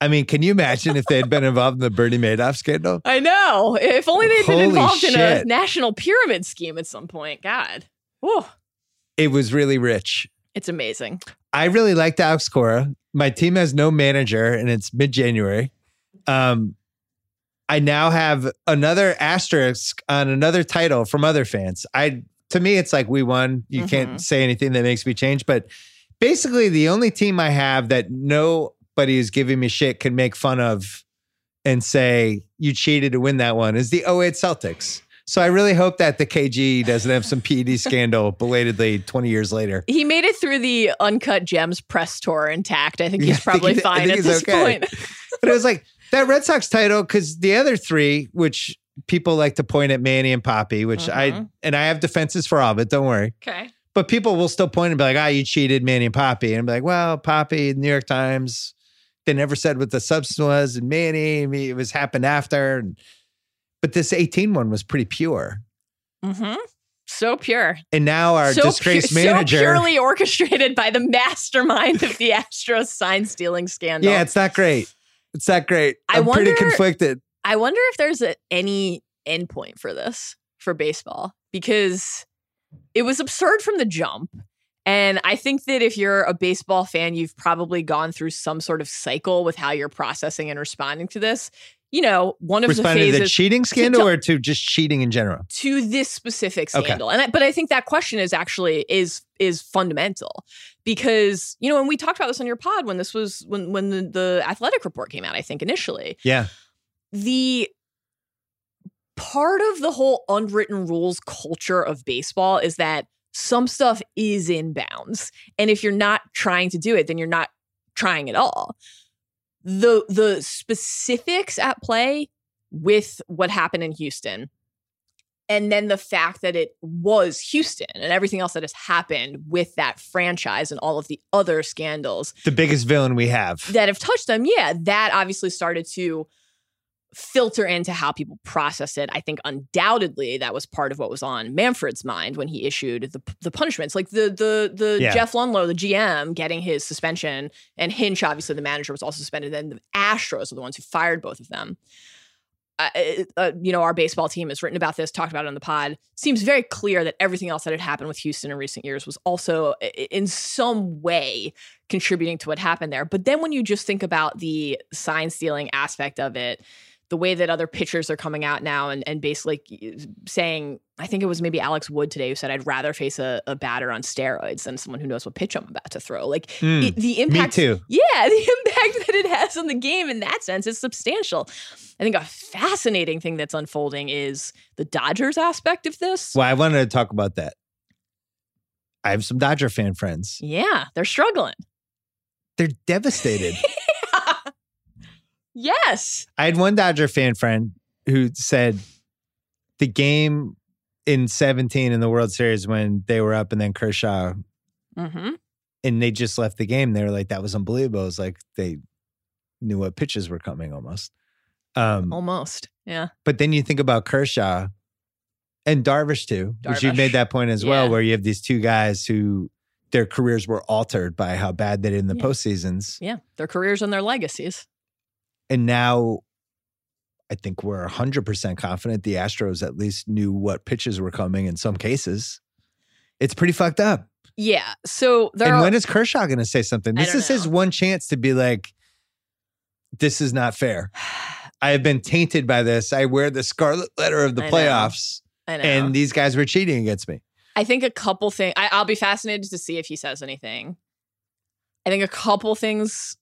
I mean, can you imagine if they'd been involved in the Bernie Madoff scandal? I know. If only they'd been Holy involved in a national pyramid scheme at some point. God. Whew. It was really rich. It's amazing. I really liked Alex Cora. My team has no manager, and it's mid January. Um, I now have another asterisk on another title from other fans. I to me, it's like we won. You Mhm. can't say anything that makes me change. But basically, the only team I have that nobody is giving me shit can make fun of and say you cheated to win that one is the 08 Celtics. So I really hope that the KG doesn't have some PED scandal belatedly 20 years later. He made it through the Uncut Gems press tour intact. I think he's think probably he- fine at this okay. point. But it was like that Red Sox title because the other three, which people like to point at Manny and Papi, which I Mhm. and I have defenses for all of it. Don't worry. Okay. But people will still point and be like, "Ah, you cheated, Manny and Papi," and I'm like, "Well, Papi, New York Times, they never said what the substance was, and Manny, it was happened after." And, but this 18 one was pretty pure. hmm So pure. And now our so disgraced pu- manager, So purely orchestrated by the mastermind of the Astros sign stealing scandal. yeah, it's not great. It's not great. I I'm pretty conflicted. I wonder if there's a, any endpoint for this for baseball because it was absurd from the jump. And I think that if you're a baseball fan, you've probably gone through some sort of cycle with how you're processing and responding to this. You know, one of the Responding to the cheating scandal to- or to just cheating in general? to this specific Okay. scandal. And I, but I think that question is actually is is fundamental because you know, when we talked about this on your pod when this was when when the, the athletic report came out. I think initially Yeah. the part of the whole unwritten rules culture of baseball is that some stuff is in bounds. And if you're not trying to do it, then you're not trying at all. The the specifics at play with what happened in Houston and then the fact that it was Houston and everything else that has happened with that franchise and all of the other scandals The biggest villain we have. that have touched them, yeah, that obviously started to filter into how people process it. I think undoubtedly that was part of what was on Manfred's mind when he issued the the punishments, like the the the Yeah. Jeff Luhnow, the GM, getting his suspension, and Hinch, obviously the manager, was also suspended. Then the Astros are the ones who fired both of them. Uh, uh, you know, our baseball team has written about this, talked about it on the pod. Seems very clear that everything else that had happened with Houston in recent years was also i- in some way contributing to what happened there. But then when you just think about the sign stealing aspect of it, the way that other pitchers are coming out now and, and basically saying, I think it was maybe Alex Wood today who said, I'd rather face a, a batter on steroids than someone who knows what pitch I'm about to throw. Like Mm, it- the me impact. too. Yeah, the impact that it has on the game in that sense is substantial. I think a fascinating thing that's unfolding is the Dodgers aspect of this. Well, I wanted to talk about that. I have some Dodger fan friends. Yeah, they're struggling. They're devastated. yes. I had one Dodger fan friend who said the game in 17 in the World Series when they were up and then Kershaw Mm-hmm. and they just left the game. They were like, that was unbelievable. It was like they knew what pitches were coming almost. Um, Almost. Yeah. but then you think about Kershaw and Darvish too, which you made that point as well, where you have these two guys who their careers were altered by how bad they did in the Yeah. postseasons. Yeah. Their careers and their legacies. And now I think we're 100% confident the Astros at least knew what pitches were coming in some cases. It's pretty fucked up. Yeah. So there and when is Kershaw going to say something? This is his one chance to be like, this is not fair. I have been tainted by this. I wear the scarlet letter of the I know. playoffs, I know. and these guys were cheating against me. I think a couple things. I'll be fascinated to see if he says anything. I think a couple things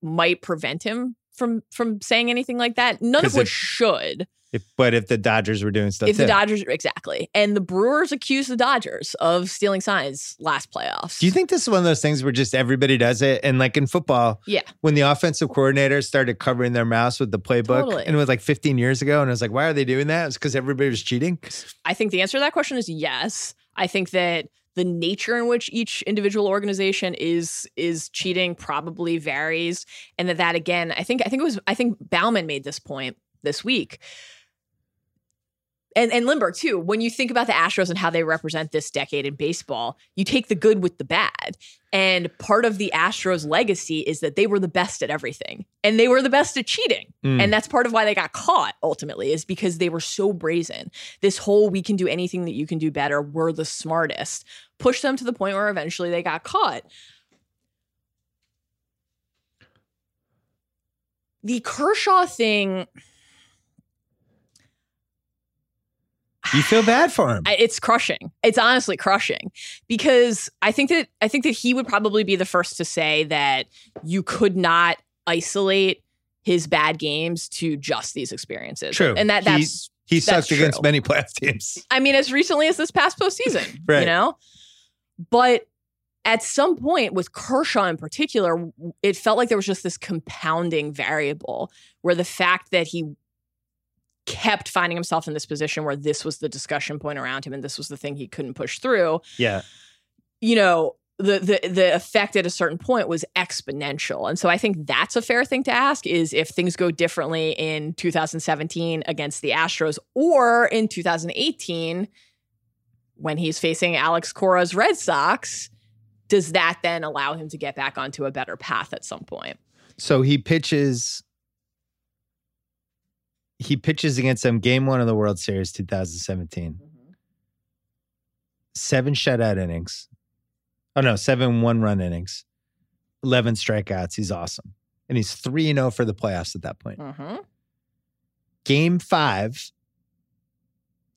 might prevent him from from saying anything like that. None of which if- should. If, but if the Dodgers were doing stuff, if the. Dodgers exactly, and the Brewers accused the Dodgers of stealing signs last playoffs. do you think this is one of those things where just everybody does it? And like in football, Yeah. when the offensive coordinators started covering their mouths with the playbook, Totally. and it was like 15 years ago, and I was like, why are they doing that? It's because everybody was cheating. I think the answer to that question is yes. I think that the nature in which each individual organization is is cheating probably varies, and that that again, I think I think it was I think Baumann made this point this week. And, and Lindbergh too. When you think about the Astros and how they represent this decade in baseball, you take the good with the bad. And part of the Astros' legacy is that they were the best at everything, and they were the best at cheating. Mm. And that's part of why they got caught ultimately, is because they were so brazen. This whole we can do anything that you can do better, we're the smartest, pushed them to the point where eventually they got caught. The Kershaw thing, you feel bad for him. It's crushing. It's honestly crushing because I think that I think that he would probably be the first to say that you could not isolate his bad games to just these experiences. True. And that He- that's he that's sucked against many playoff teams. I mean, as recently as this past postseason, Right. you know? But at some point with Kershaw in particular, it felt like there was just this compounding variable where the fact that he kept finding himself in this position where this was the discussion point around him and this was the thing he couldn't push through, Yeah. you know, the the the effect at a certain point was exponential. And so I think that's a fair thing to ask is if things go differently in 2017 against the Astros or in 2018 when he's facing Alex Cora's Red Sox, does that then allow him to get back onto a better path at some point? So he pitches. He pitches against them game one of the World Series 2017. Seven shutout innings. Oh no, seven one run innings. 11 strikeouts. He's awesome. And he's 3 0 for the playoffs at that point. Mm-hmm. Game five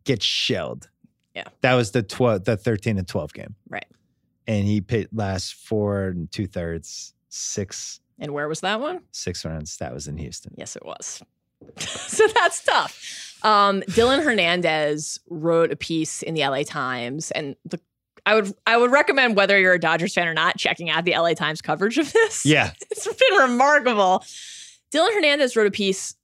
gets shelled. Yeah. That was the 12, the 13 and 12 game. Right. And he pit last four and two thirds, six, And where was that one? six runs. That was in Houston. Yes, it was. so that's tough. Um, Dylan Hernandez wrote a piece in the LA Times, and the I would I would recommend whether you're a Dodgers fan or not checking out the LA Times coverage of this. Yeah. it's been remarkable. Dylan Hernandez wrote a piece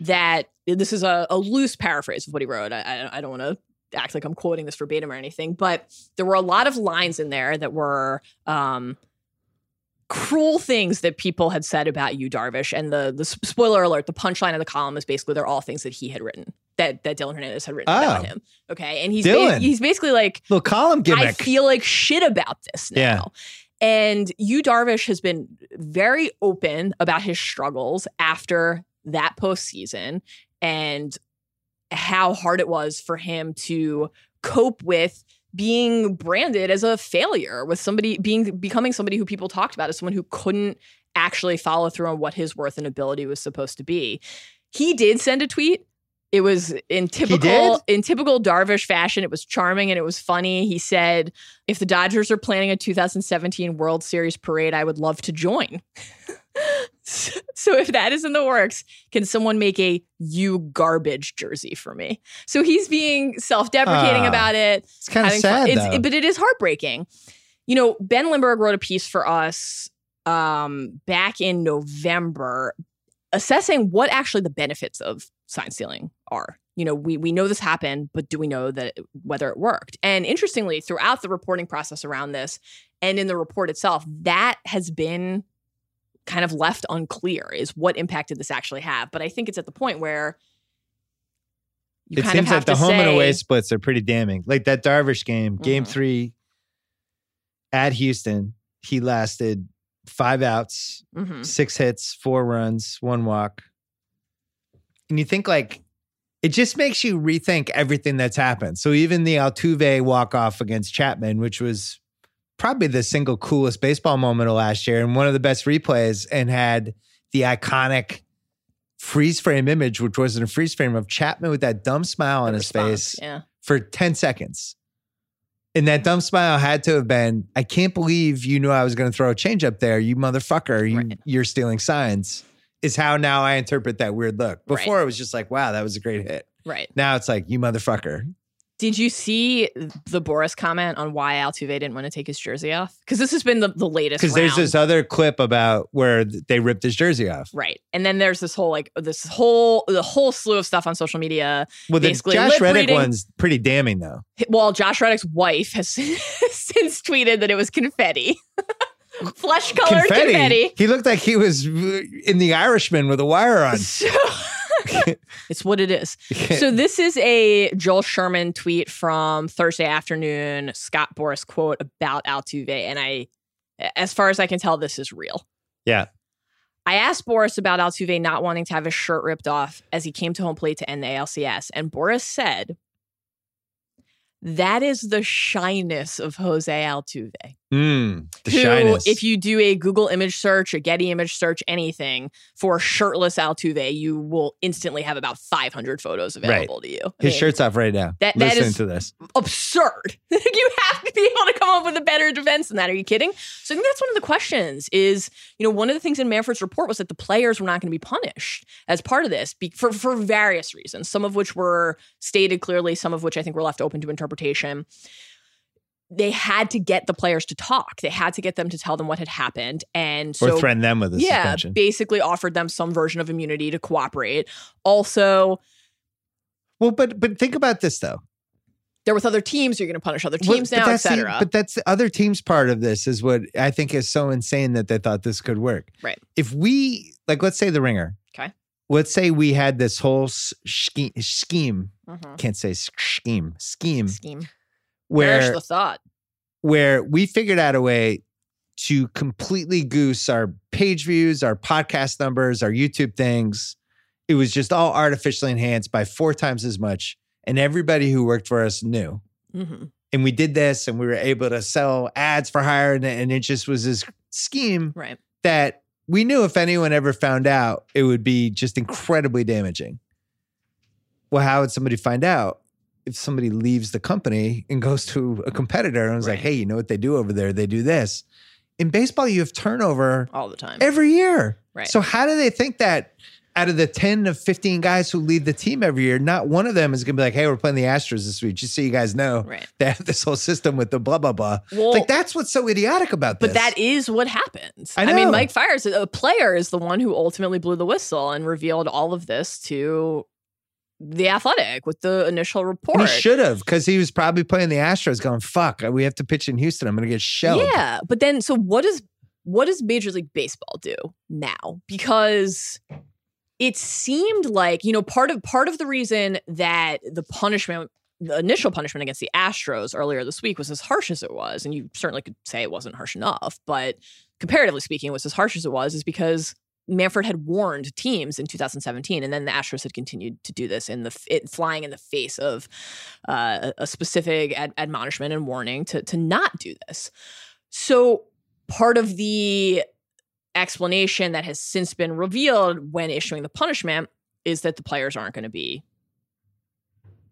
that this is a, a loose paraphrase of what he wrote. I, I, I don't want to act like I'm quoting this verbatim or anything, but there were a lot of lines in there that were um, cruel things that people had said about you, Darvish. And the the spoiler alert, the punchline of the column is basically they're all things that he had written that that Dylan Hernandez had written Oh. about him. Okay, and he's ba- he's basically like Little column gimmick. I feel like shit about this now. Yeah. And you Darvish has been very open about his struggles after that postseason and how hard it was for him to cope with being branded as a failure with somebody being becoming somebody who people talked about as someone who couldn't actually follow through on what his worth and ability was supposed to be. He did send a tweet. It was in typical in typical Darvish fashion. It was charming and it was funny. He said, "If the Dodgers are planning a 2017 World Series parade, I would love to join." so if that is in the works, can someone make a you garbage jersey for me? So he's being self-deprecating Ah, about it it's kind of sad. It's, though. but it is heartbreaking. You know, Ben Lindbergh wrote a piece for us um, back in November assessing what actually the benefits of sign stealing are. You know, we we know this happened, but do we know that whether it worked? And interestingly, throughout the reporting process around this and in the report itself, that has been kind of left unclear is what impact did this actually have. But I think it's at the point where you it kind seems of have like the home and away splits are pretty damning. Like that Darvish game, game Mhm. three at Houston, he lasted five outs, Mhm. six hits, four runs, one walk. And you think like it just makes you rethink everything that's happened. So even the Altuve walk off against Chapman, which was probably the single coolest baseball moment of last year and one of the best replays, and had the iconic freeze frame image, which wasn't a freeze frame of Chapman with that dumb smile on The his face Yeah. for 10 seconds. And that dumb smile had to have been, I can't believe you knew I was going to throw a change up there, you motherfucker. You, Right. You're stealing signs, is how now I interpret that weird look. Right. Before it was just like, wow, that was a great hit. Right. Now it's like, you motherfucker. Did you see the Boras comment on why Altuve didn't want to take his jersey off? Because this has been the, the latest. Because there's this other clip about where they ripped his jersey off. right, and then there's this whole like this whole the whole slew of stuff on social media. Well, the Josh Reddick reading. one's pretty damning, though. Well, Josh Reddick's wife has since tweeted that it was confetti, flesh colored Confetti. confetti. He looked like he was uh, in The Irishman with a wire on. So it's what it is. So this is a Joel Sherman tweet from Thursday afternoon. Scott Boras quote about Altuve, and I, as far as I can tell, this is real. yeah. I asked Boras about Altuve not wanting to have his shirt ripped off as he came to home plate to end the ALCS, and Boras said, "That is the shyness of Jose Altuve." Mm, the who, shyness. if you do a Google image search, a Getty image search, anything for shirtless Altuve, you will instantly have about 500 photos available to you. I His mean, shirt's off right now. That- that to this. absurd. you have to be able to come up with a better defense than that. Are you kidding? So I think that's one of the questions is, you know, one of the things in Manfred's report was that the players were not going to be punished as part of this be- for, for various reasons, some of which were stated clearly, some of which I think were left open to interpretation. They had to get the players to talk. They had to get them to tell them what had happened. And so or threaten them with a yeah, suspension. basically offered them some version of immunity to cooperate. Also, well, but but think about this though. they're with other teams. You're going to punish other teams but now, that's etc. But that's the other teams part of this is what I think is so insane that they thought this could work. Right. If we like, let's say the ringer. Okay. Let's say we had this whole scheme. scheme Mhm. can't say scheme. scheme. Scheme Perish where the thought. where we figured out a way to completely goose our page views, our podcast numbers, our YouTube things. It was just all artificially enhanced by four times as much. And everybody who worked for us knew. hmm And we did this and we were able to sell ads for hire. And, and it just was this scheme Right. that we knew if anyone ever found out, it would be just incredibly damaging. Well, how would somebody find out? If somebody leaves the company and goes to a competitor and was like, hey, you know what they do over there? They do this. In baseball, you have turnover All the time. every year. Right. So how do they think that out of the 10 of 15 guys who lead the team every year, not one of them is going to be like, hey, we're playing the Astros this week, just so you guys know. Right. They have this whole system with the blah, blah, blah. Well, like, that's what's so idiotic about this. But that is what happens. I mean. Mike Fiers, a player, is the one who ultimately blew the whistle and revealed all of this to the Athletic with the initial report. And he should have, because he was probably playing the Astros going, fuck, we have to pitch in Houston. I'm going to get shelled. Yeah, but then so what does what does Major League Baseball do now? Because it seemed like you know part of part of the reason that the punishment the initial punishment against the Astros earlier this week was as harsh as it was and you certainly could say it wasn't harsh enough but comparatively speaking it was as harsh as it was is because Manfred had warned teams in 2017 and then the Astros had continued to do this in the it, flying in the face of uh, a specific ad- admonishment and warning to to not do this so part of the explanation that has since been revealed when issuing the punishment is that the players aren't going to be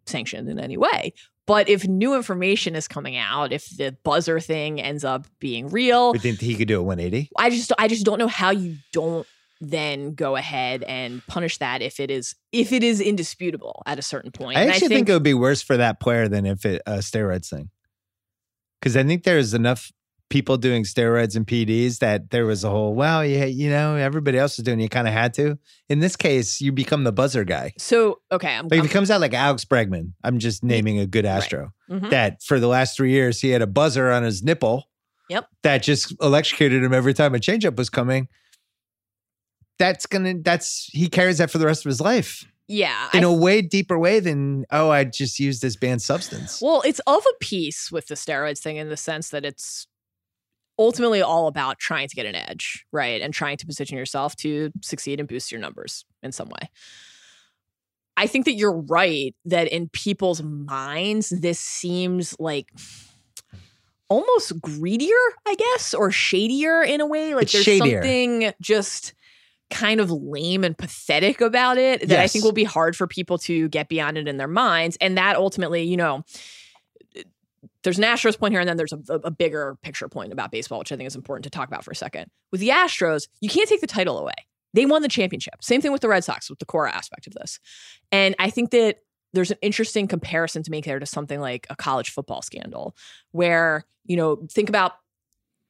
sanctioned in any way. But if new information is coming out, if the buzzer thing ends up being real, We think he could do a 180. I just I just don't know how you don't then go ahead and punish that if it is if it is indisputable at a certain point. I And actually think, it would be worse for that player than if it uh, steroids thing. Because I think there's enough people doing steroids and PEDs that there was a whole, well, yeah, you know, everybody else is doing, it, you kind of had to. In this case, you become the buzzer guy. so okay. I'm, if it comes out like Alex Bregman, I'm just naming a good Astro mhm. that for the last three years he had a buzzer on his nipple. Yep. That just electrocuted him every time a changeup was coming. That's gonna. That's he carries that for the rest of his life yeah. in I a way deeper way than oh I just used this banned substance. Well, it's of a piece with the steroids thing in the sense that it's ultimately all about trying to get an edge, right? And trying to position yourself to succeed and boost your numbers in some way. I think that you're right that in people's minds, this seems like almost greedier, I guess, or shadier in a way. Like It's there's shadier. something just kind of lame and pathetic about it that I think will be hard for people to get beyond it in their minds. And that ultimately, you know, there's an Astros point here, and then there's a, a bigger picture point about baseball, which I think is important to talk about for a second. With the Astros, you can't take the title away. They won the championship. Same thing with the Red Sox, with the core aspect of this. And I think that there's an interesting comparison to make there to something like a college football scandal, where, you know, think about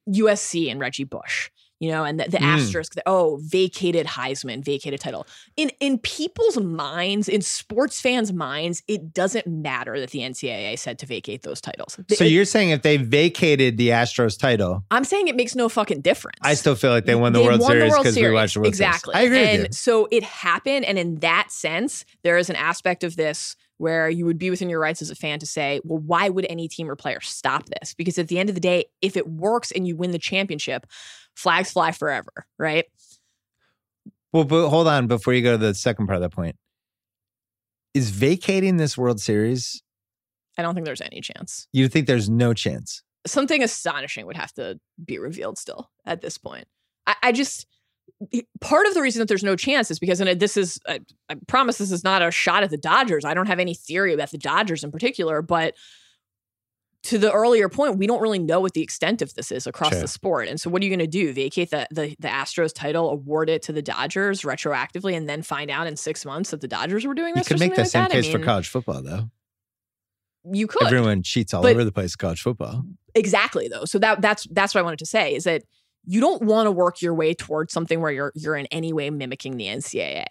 USC and Reggie Bush, you know, and the, the Mm. asterisk, oh, vacated Heisman, vacated title. In in people's minds, in sports fans' minds, it doesn't matter that the NCAA said to vacate those titles. So It- you're saying if they vacated the Astros title, I'm saying it makes no fucking difference. I still feel like they won the They World won Series because we watched the World exactly. Series. I agree and so it happened, and in that sense, there is an aspect of this where you would be within your rights as a fan to say, well, why would any team or player stop this? Because at the end of the day, if it works and you win the championship, flags fly forever, right? Well, but hold on before you go to the second part of that point. Is vacating this World Series, I don't think there's any chance. you think there's no chance? Something astonishing would have to be revealed still at this point. I, I just part of the reason that there's no chance is because, and this is, I, I promise this is not a shot at the Dodgers. I don't have any theory about the Dodgers in particular, but to the earlier point, we don't really know what the extent of this is across Sure. the sport. And so, what are you going to do? Vacate the, the the Astros title, award it to the Dodgers retroactively, and then find out in six months that the Dodgers were doing this? You could make something that same like that? I case for mean, college football, though. You could Everyone cheats all But- over the place. College football. exactly though so that that's that's what i wanted to say is that you don't want to work your way towards something where you're you're in any way mimicking the ncaa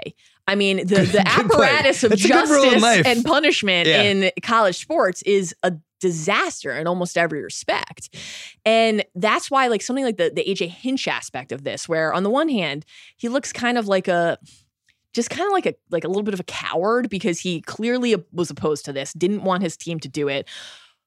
i mean the the apparatus of That's a good rule in justice and punishment Yeah. in college sports is a disaster in almost every respect and that's why like something like the the aj hinch aspect of this where on the one hand he looks kind of like a just kind of like a like a little bit of a coward because he clearly was opposed to this didn't want his team to do it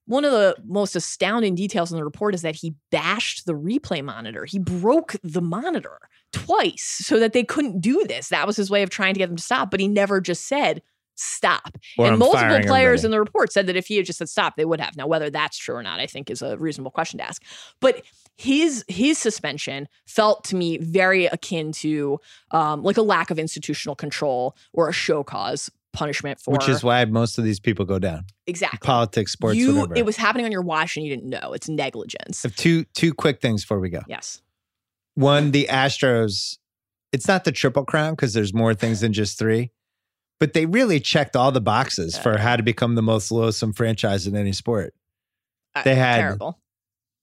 one of the most astounding details in the report is that he bashed the replay monitor. He broke the monitor twice so that they couldn't do this. That was his way of trying to get them to stop, but he never just said stop. Or and I'm multiple players everybody. in the report said that if he had just said stop, they would have. Now, whether that's true or not, I think is a reasonable question to ask. But his his suspension felt to me very akin to um, like a lack of institutional control or a show cause punishment for which is why most of these people go down. exactly Politics, sports, you whatever. it was happening on your watch and you didn't know it's negligence two two quick things before we go. yes One, the Astros it's not the triple crown because there's more things than just three, but they really checked all the boxes for how to become the most loathsome franchise in any sport. They had- terrible.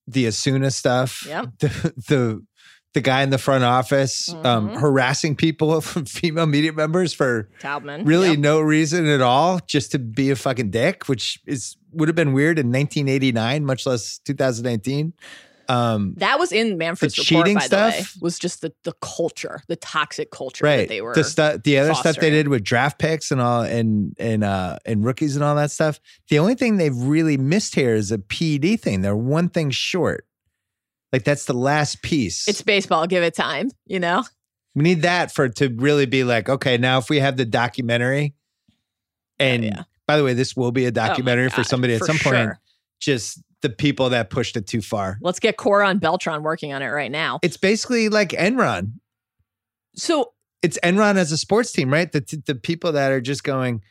The Osuna stuff, Yep. the the the guy in the front office um, Mhm. harassing people, female media members for Taubman. really Yep. no reason at all, just to be a fucking dick, which is would have been weird in 1989, much less 2019. Um, That was in Manfred's report, cheating by the way. stuff? Was just the the culture, the toxic culture right that they were. the stuff the other stuff they did with draft picks and all and and uh and rookies and all that stuff the only thing they've really missed here is a ped thing they're one thing short like that's the last piece it's baseball. Give it time. You know. we need that for to really be like okay now if we have the documentary and Oh, yeah. by the way this will be a Oh documentary for somebody at for some point just the people that pushed it too far Let's get Cora and Beltran working on it right now. it's basically like enron So it's Enron as a sports team, right? The the people that are just going,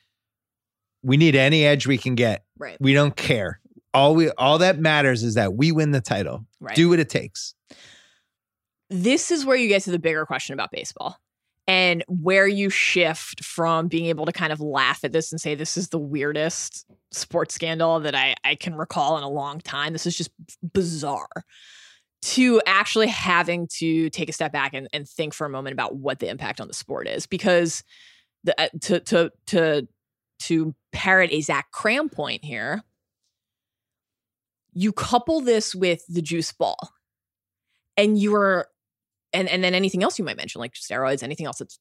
we need any edge we can get. right, We don't care. All we all that matters is that we win the title. right. Do what it takes. this is where you get to the bigger question about baseball and where you shift from being able to kind of laugh at this and say this is the weirdest sports scandal that I, I can recall in a long time. This is just bizarre. To actually having to take a step back and, and think for a moment about what the impact on the sport is, because the uh, to to to to parrot a Zach Kram point here, you couple this with the juice ball, and you are and and then anything else you might mention like steroids anything else that's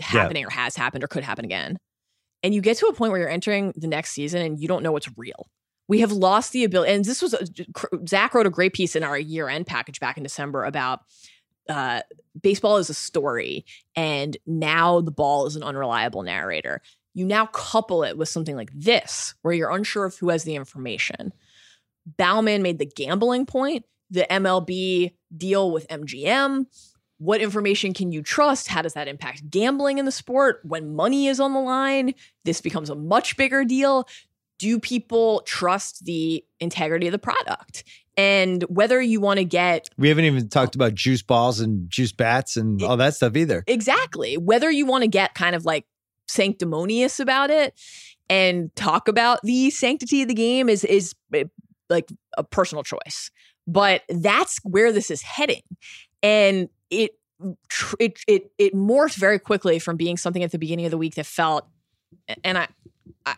happening or has happened or could happen again. And you get to a point where you're entering the next season and you don't know what's real. We have lost the ability and this was a, zach wrote a great piece in our year end package back in december about uh, baseball is a story and now the ball is an unreliable narrator. You now couple it with something like this where you're unsure of who has the information. Baumann made the gambling point the mlb deal with mgm what information can you trust? How does that impact gambling in the sport? When money is on the line, this becomes a much bigger deal. Do people trust the integrity of the product? And whether you want to get We haven't even talked about juice balls and juice bats and all that stuff either. exactly whether you want to get kind of like sanctimonious about it and talk about the sanctity of the game is is eh, like a personal choice but that's where this is heading and it it it it morphed very quickly from being something at the beginning of the week that felt and I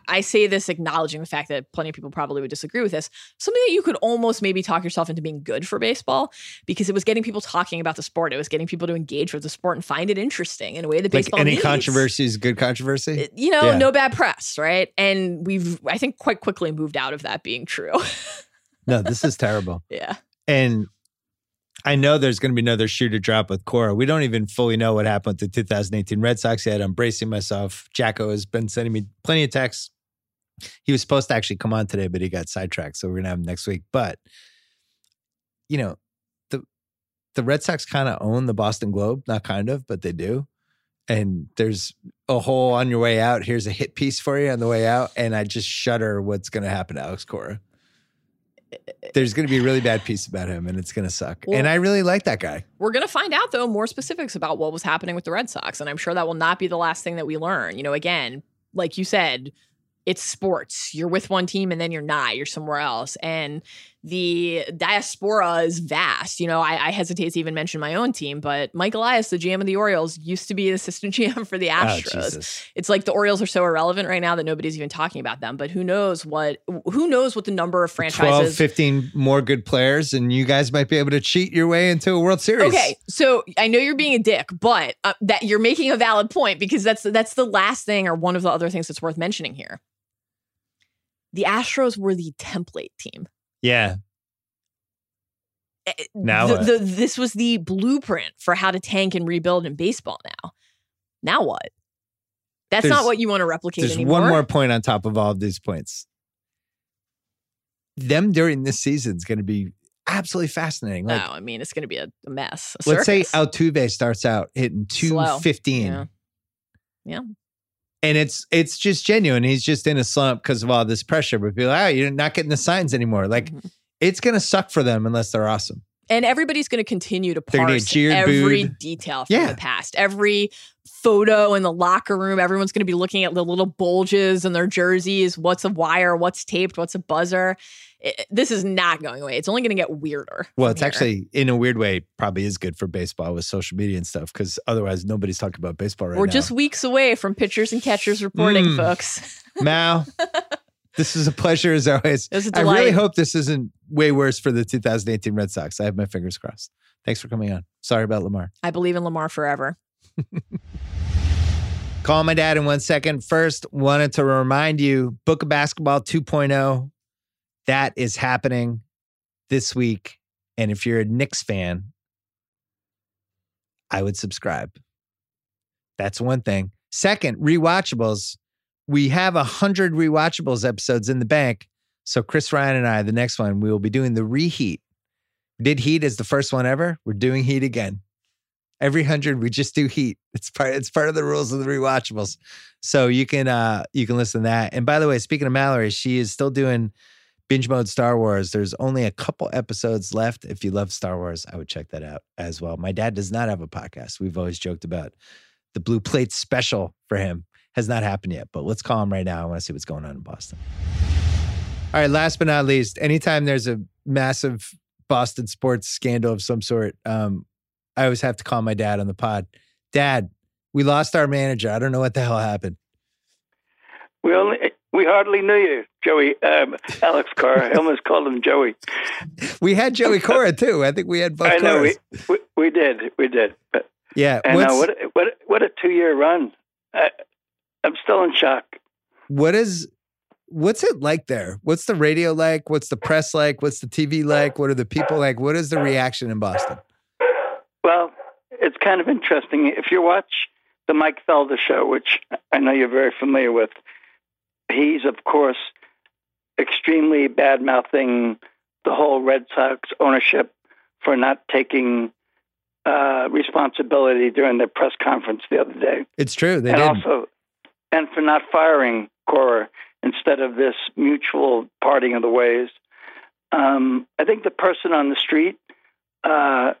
I- say this acknowledging the fact that plenty of people probably would disagree with this. Something that you could almost maybe talk yourself into being good for baseball because it was getting people talking about the sport. It was getting people to engage with the sport and find it interesting in a way that Like baseball any needs. controversy is good controversy. Uh, you know, Yeah. no bad press, right? And we've, I think, quite quickly moved out of that being true. no, this is terrible. yeah. And I know there's going to be another shoe to drop with Cora. We don't even fully know what happened with the 2018 Red Sox yet. I'm bracing myself. Jacko has been sending me plenty of texts. He was supposed to actually come on today, but he got sidetracked. So we're going to have him next week. But, you know, the the Red Sox kind of own the Boston Globe. Not kind of, but they do. And there's a hole on your way out. Here's a hit piece for you on the way out. And I just shudder what's going to happen to Alex Cora there's going to be a really bad piece about him and it's going to suck. Well- and I really like that guy. We're going to find out, though, more specifics about what was happening with the Red Sox. And I'm sure that will not be the last thing that we learn. You know, again, like you said, it's sports. You're with one team and then you're not. You're somewhere else. And the diaspora is vast. You know, I, I hesitate to even mention my own team, but Mike Elias, the GM of the Orioles, used to be the assistant GM for the Oh, Astros. Jesus. it's like the Orioles are so irrelevant right now that nobody's even talking about them. But who knows what who knows what the number of 12, franchises 15 more good players, and you guys might be able to cheat your way into a World Series. Okay, so I know you're being a dick, but uh, that you're making a valid point because that's that's the last thing or one of the other things that's worth mentioning here. The Astros were the template team. Yeah. Eh, Now the, the, this was the blueprint for how to tank and rebuild in baseball. Now, now what? That's There's- not what you want to replicate There's anymore. one more point on top of all of these points. Them during this season is going to be absolutely fascinating. No, Like, I mean it's going to be a, mess. a let's say. Altuve starts out hitting 215. Yeah. Yeah. And it's it's just genuine. He's just in a slump because of all this pressure. But people, ah, you're not getting the signs anymore. Like Mhm. it's gonna suck for them unless they're awesome. And everybody's going to continue to parse every booed. detail from Yeah. the past. Every photo in the locker room, everyone's going to be looking at the little bulges in their jerseys. What's a wire? What's taped? What's a buzzer? It- this is not going away. It's only going to get weirder. Well, it's here. actually in a weird way probably is good for baseball with social media and stuff because otherwise nobody's talking about baseball right now. we're just weeks away from pitchers and catchers reporting, Mm. folks. Mal. This is a pleasure as always. It was a I really hope this isn't way worse for the 2018 Red Sox. I have my fingers crossed. Thanks for coming on. Sorry about Lamar. I believe in Lamar forever. Call my dad in one second. First, wanted to remind you Book of Basketball 2.0. That is happening this week. And if you're a Knicks fan, I would subscribe. That's one thing. Second, rewatchables. We have a hundred rewatchables episodes in the bank. So Chris Ryan and I, the next one, we will be doing the reheat. Did Heat as the first one ever. We're doing Heat again. Every hundred, we just do Heat. It's part. It's part of the rules of the rewatchables. So you can uh you can listen to that. And by the way, speaking of Mallory, she is still doing binge mode Star Wars. There's only a couple episodes left. If you love Star Wars, I would check that out as well. My dad does not have a podcast. We've always joked about the Blue Plate special for him. Has not happened yet, but let's call him right now. I want to see what's going on in Boston. All right, last but not least, anytime there's a massive Boston sports scandal of some sort, um, I always have to call my dad on the pod. Dad, we lost our manager. I don't know what the hell happened. We only we hardly knew you, Joey. Um, Alex Cora. I almost called him Joey. We had Joey Cora too. I think we had both. I know we, we we did we did. But yeah. What's, know what a- what what a two year run. I, I'm still in shock. what is what's it like there? What's the radio like? What's the press like? What's the TV like? What are the people like? What is the reaction in Boston? Well, it's kind of interesting. If you watch the Mike Felger show, which I know you're very familiar with, he's, of course, extremely bad mouthing the whole Red Sox ownership for not taking uh, responsibility during their press conference the other day. It's true. They and didn't. also, and for not firing Cora instead of this mutual parting of the ways. Um, I think the person on the street uh,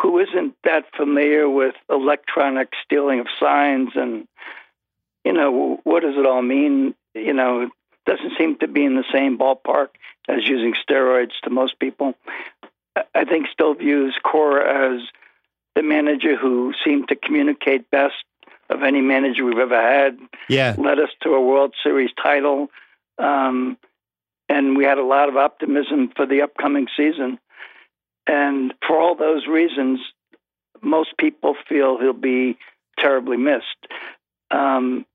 who isn't that familiar with electronic stealing of signs and you know what does it all mean? You know, doesn't seem to be in the same ballpark as using steroids to most people. I- I think still views Cora as the manager who seemed to communicate best of any manager we've ever had. Yeah. Led us to a World Series title, um, and we had a lot of optimism for the upcoming season. And for all those reasons, most people feel he'll be terribly missed. Um,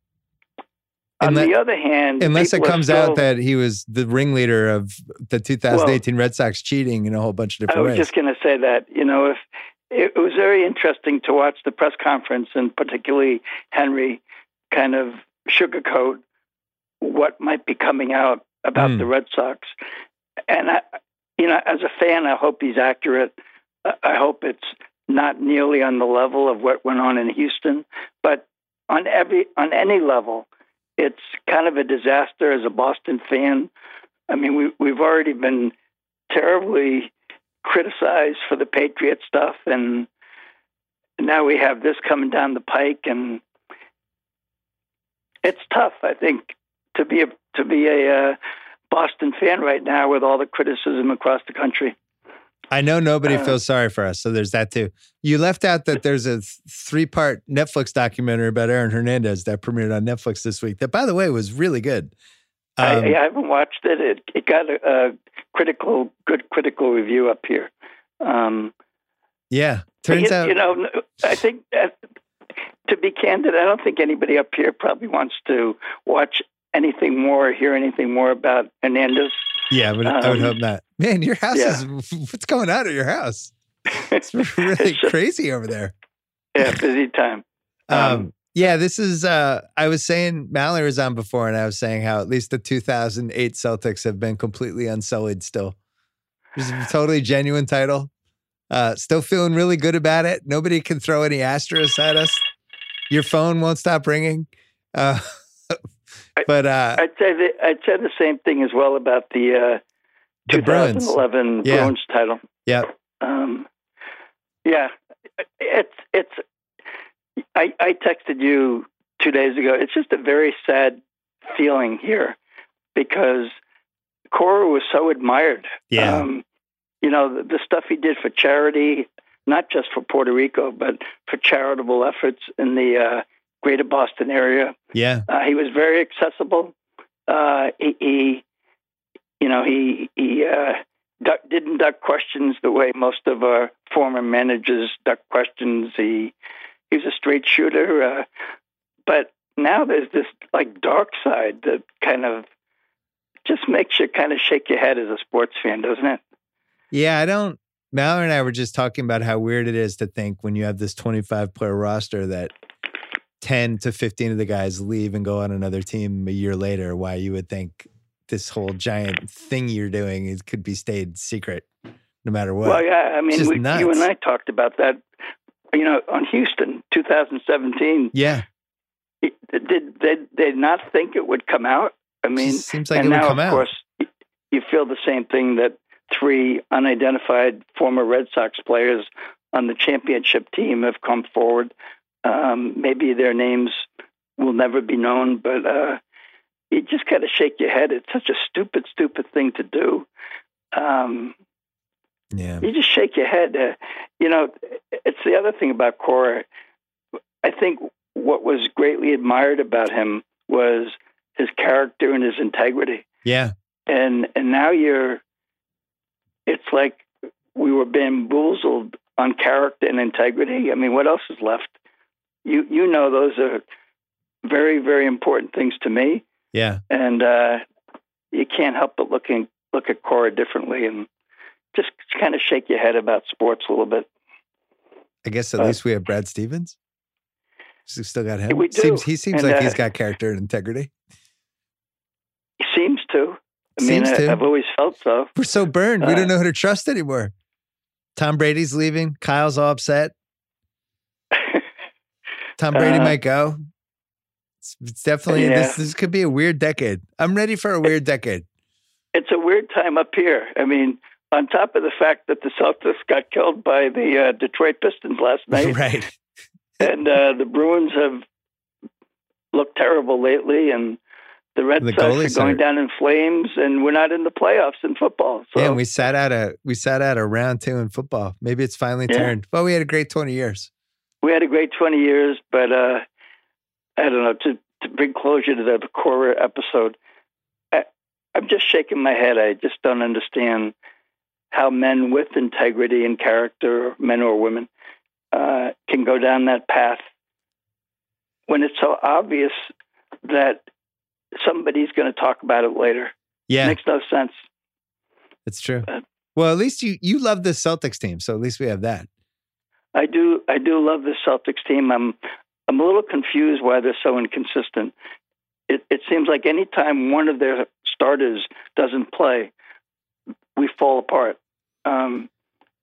on Unless- the other hand, Unless it comes still- out that he was the ringleader of the 2018 Red Sox cheating in a whole bunch of different ways. I was ways. just going to say that you know if it was very interesting to watch the press conference and particularly Henry kind of sugarcoat what might be coming out about Hmm. the Red Sox, and I, you know, as a fan, I hope he's accurate. I- I hope it's not nearly on the level of what went on in Houston, but on every on any level, it's kind of a disaster as a Boston fan. I mean, we we've already been terribly criticized for the Patriot stuff, and now we have this coming down the pike, and it's tough. I think to be a to be a uh, Boston fan right now with all the criticism across the country. I know nobody Uh, feels sorry for us, so there's that too. You left out that there's a three part Netflix documentary about Aaron Hernandez that premiered on Netflix this week. That, by the way, was really good. Um, I, I haven't watched it. It, it got a, a critical, good critical review up here. Um, yeah, turns you, out you know, I think that, to be candid, I don't think anybody up here probably wants to watch anything more, or hear anything more about Hernandez. Yeah, but I would Um, hope not. Man, your house yeah. is what's going on at your house? It's really It's just- crazy over there. yeah, busy time. Um, Um, yeah, this is uh I was saying Mallory was on before and I was saying how at least the 2008 Celtics have been completely unsullied still. It's a totally genuine title. Uh still feeling really good about it. Nobody can throw any asterisks at us. Your phone won't stop ringing. Uh but uh I'd say the, I'd say the same thing as well about the uh, the Bruins. 2011 Yeah. Bruins title. Yeah. Um, yeah, it's it's. I I texted you two days ago. It's just a very sad feeling here because Cora was so admired. Yeah. Um, you know the, the stuff he did for charity, not just for Puerto Rico, but for charitable efforts in the uh, greater Boston area. Yeah. Uh, he was very accessible. Uh, he, he, you know, he he uh, duck, didn't duck questions the way most of our former managers duck questions. He he was a straight shooter, uh, but now there's this like dark side that kind of just makes you kind of shake your head as a sports fan, doesn't it? Yeah, I don't. Mallory and I were just talking about how weird it is to think when you have this 25 player roster that 10 to 15 of the guys leave and go on another team a year later, why you would think this whole giant thing you're doing is, could be stayed secret no matter what. Well, yeah, I mean, we, you and I talked about that. You know, on Houston, 2017. yeah. it- Did they did not think it would come out? I mean, Just seems like and it would now, of out. course, you feel the same thing that three unidentified former Red Sox players on the championship team have come forward. Um, maybe their names will never be known, but uh, you just got to shake your head. It's such a stupid, stupid thing to do. Um, Yeah. you just shake your head. Uh, you know, it's the other thing about Cora. I think what was greatly admired about him was his character and his integrity. Yeah. And and now you're, it's like we were bamboozled on character and integrity. I mean, what else is left? You you know those are very very important things to me, Yeah. and uh, you can't help but looking look at Cora differently and just kind of shake your head about sports a little bit. I guess at Uh, least we have Brad Stevens. So still got him. we do. Seems, he seems And, like uh, he's got character and integrity. He seems to. I Seems I, to. I've always felt so. We're so burned. we Uh, don't know who to trust anymore. Tom Brady's leaving. Kyle's all upset. Tom Brady Uh, might go. It's, it's definitely yeah. this. This could be a weird decade. I'm ready for a weird decade. it's a weird time up here. I mean, on top of the fact that the Celtics got killed by the uh, Detroit Pistons last night, right. and uh, the Bruins have looked terrible lately, and the Red The Sox are going are- down in flames, and we're not in the playoffs in football. So yeah, and we sat out a we sat out a round two in football. Maybe it's finally Yeah. turned. Well, we had a great 20 years. we had a great 20 years, but uh, I don't know, to, to bring closure to the, the Cora episode, I, I'm just shaking my head. I just don't understand how men with integrity and character, men or women, uh, can go down that path when it's so obvious that somebody's going to talk about it later. Yeah, It Makes no sense. it's true. Uh, Well, at least you you love the Celtics team, so at least we have that. I do I do love the Celtics team. I'm I'm a little confused why they're so inconsistent. It it seems like anytime one of their starters doesn't play, we fall apart. Um,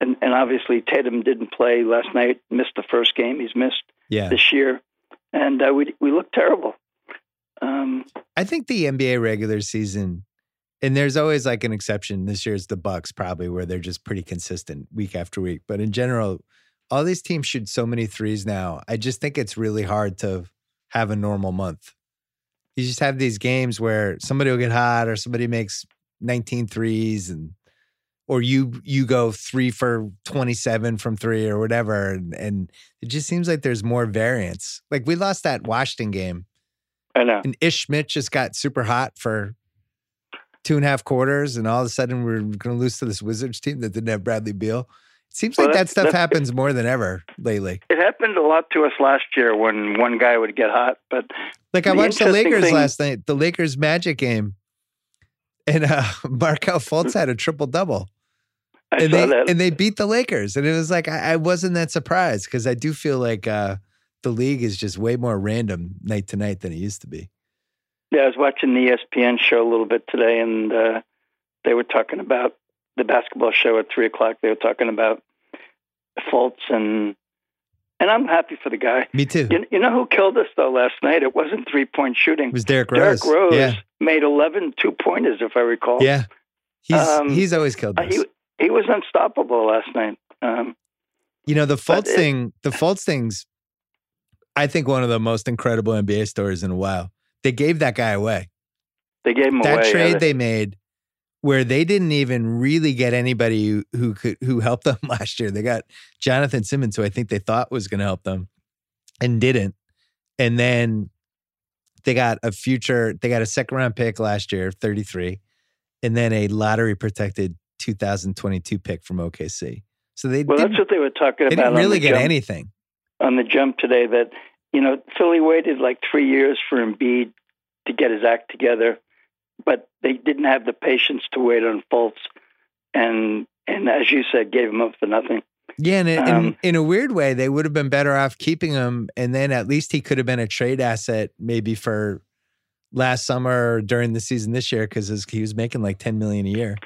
and and obviously Tatum didn't play last night, missed the first game. He's missed Yeah, this year, and uh, we we look terrible. Um, I think the NBA regular season, and there's always like an exception. This year's the Bucks, probably where they're just pretty consistent week after week. But in general, all these teams shoot so many threes now. I just think it's really hard to have a normal month. You just have these games where somebody will get hot or somebody makes 19 threes and or you you go three for 27 from three or whatever. And, and it just seems like there's more variance. Like we lost that Washington game I know. and Ish Smith just got super hot for two and a half quarters, and all of a sudden we're going to lose to this Wizards team that didn't have Bradley Beal. It seems Well, like that stuff happens more than ever lately. It happened a lot to us last year when one guy would get hot, but Like I The watched the Lakers thing- last night, the Lakers Magic game, and uh, Markelle Fultz had a triple double, I and they that. and they beat the Lakers, and it was like I, I wasn't that surprised because I do feel like uh, the league is just way more random night to night than it used to be. Yeah, I was watching the ESPN show a little bit today, and uh, they were talking about the basketball show at three o'clock. They were talking about Fultz, and and I'm happy for the guy. Me too. You, you know who killed us though last night? It wasn't three point shooting. It was Derrick Rose. Derrick Rose Yeah, made 11 two pointers, if I recall. yeah. He's Um, he's always killed Uh, us. he he was unstoppable last night. Um, You know, the it- thing, the Fultz thing's, I think, one of the most incredible NBA stories in a while. They gave that guy away. they gave him that away. trade yeah, they made where they didn't even really get anybody who, who could who helped them last year. They got Jonathan Simmons, who I think they thought was going to help them, and didn't. And then they got a future. They got a second round pick last year, thirty three, and then a lottery protected 2022 pick from OKC. So they well, that's what they were talking they about. didn't really get jump, anything. on the jump today. That you know, Philly waited like three years for Embiid to get his act together, but they didn't have the patience to wait on Fultz, and and as you said, gave him up for nothing. Yeah, and in, in, Um, in a weird way, they would have been better off keeping him, and then at least he could have been a trade asset, maybe for last summer or during the season this year, because he was making like ten million a year.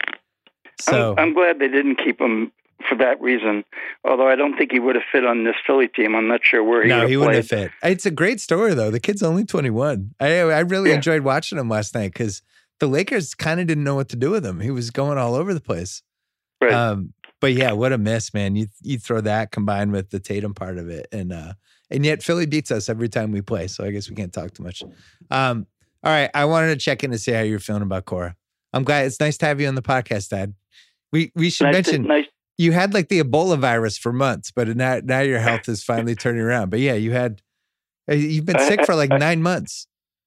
So I'm, I'm glad they didn't keep him for that reason. Although I don't think he would have fit on this Philly team. I'm not sure where he no, would he have wouldn't have fit. It's a great story though. The kid's only twenty one. I I really Yeah. enjoyed watching him last night because the Lakers kind of didn't know what to do with him. He was going all over the place. Right. Um, but yeah, what a miss, man. You you throw that combined with the Tatum part of it, and uh, and yet Philly beats us every time we play. So I guess we can't talk too much. Um, all right, I wanted to check in to see how you're feeling about Cora. I'm glad it's nice to have you on the podcast, Dad. We we should mention you had like the Ebola virus for months, but now now your health is finally turning around. But yeah, you had uh, you've been I- sick for like I- nine months.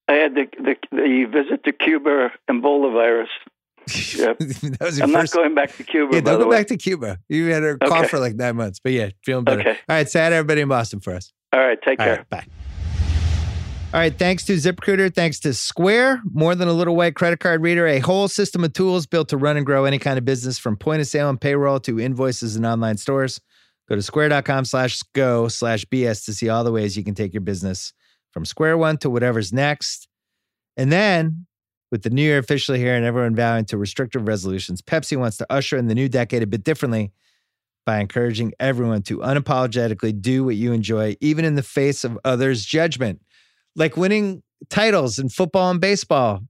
I had the, the the visit to Cuba Ebola virus. Yep. that was your I'm not going back to Cuba. yeah, don't go way. back to Cuba. You had a cough for like nine months, but yeah, feeling better. Okay. All right, sad everybody in Boston for us. All right. Take All care. right, bye. All right, thanks to ZipRecruiter, thanks to Square, more than a little white credit card reader, a whole system of tools built to run and grow any kind of business from point of sale and payroll to invoices and online stores. Go to square.com slash go slash BS to see all the ways you can take your business from square one to whatever's next. And then, with the new year officially here and everyone vowing to restrictive resolutions, Pepsi wants to usher in the new decade a bit differently by encouraging everyone to unapologetically do what you enjoy, even in the face of others' judgment, like winning titles in football and baseball,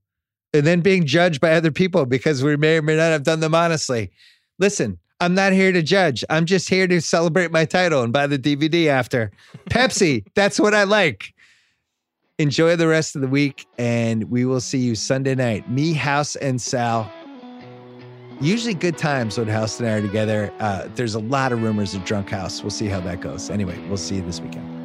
and then being judged by other people because we may or may not have done them honestly. Listen, I'm not here to judge. I'm just here to celebrate my title and buy the DVD after. Pepsi, that's what I like. Enjoy the rest of the week, and we will see you Sunday night. Me, House, and Sal usually good times when House and I are together. Uh, there's a lot of rumors of Drunk House. We'll see how that goes. Anyway, we'll see you this weekend.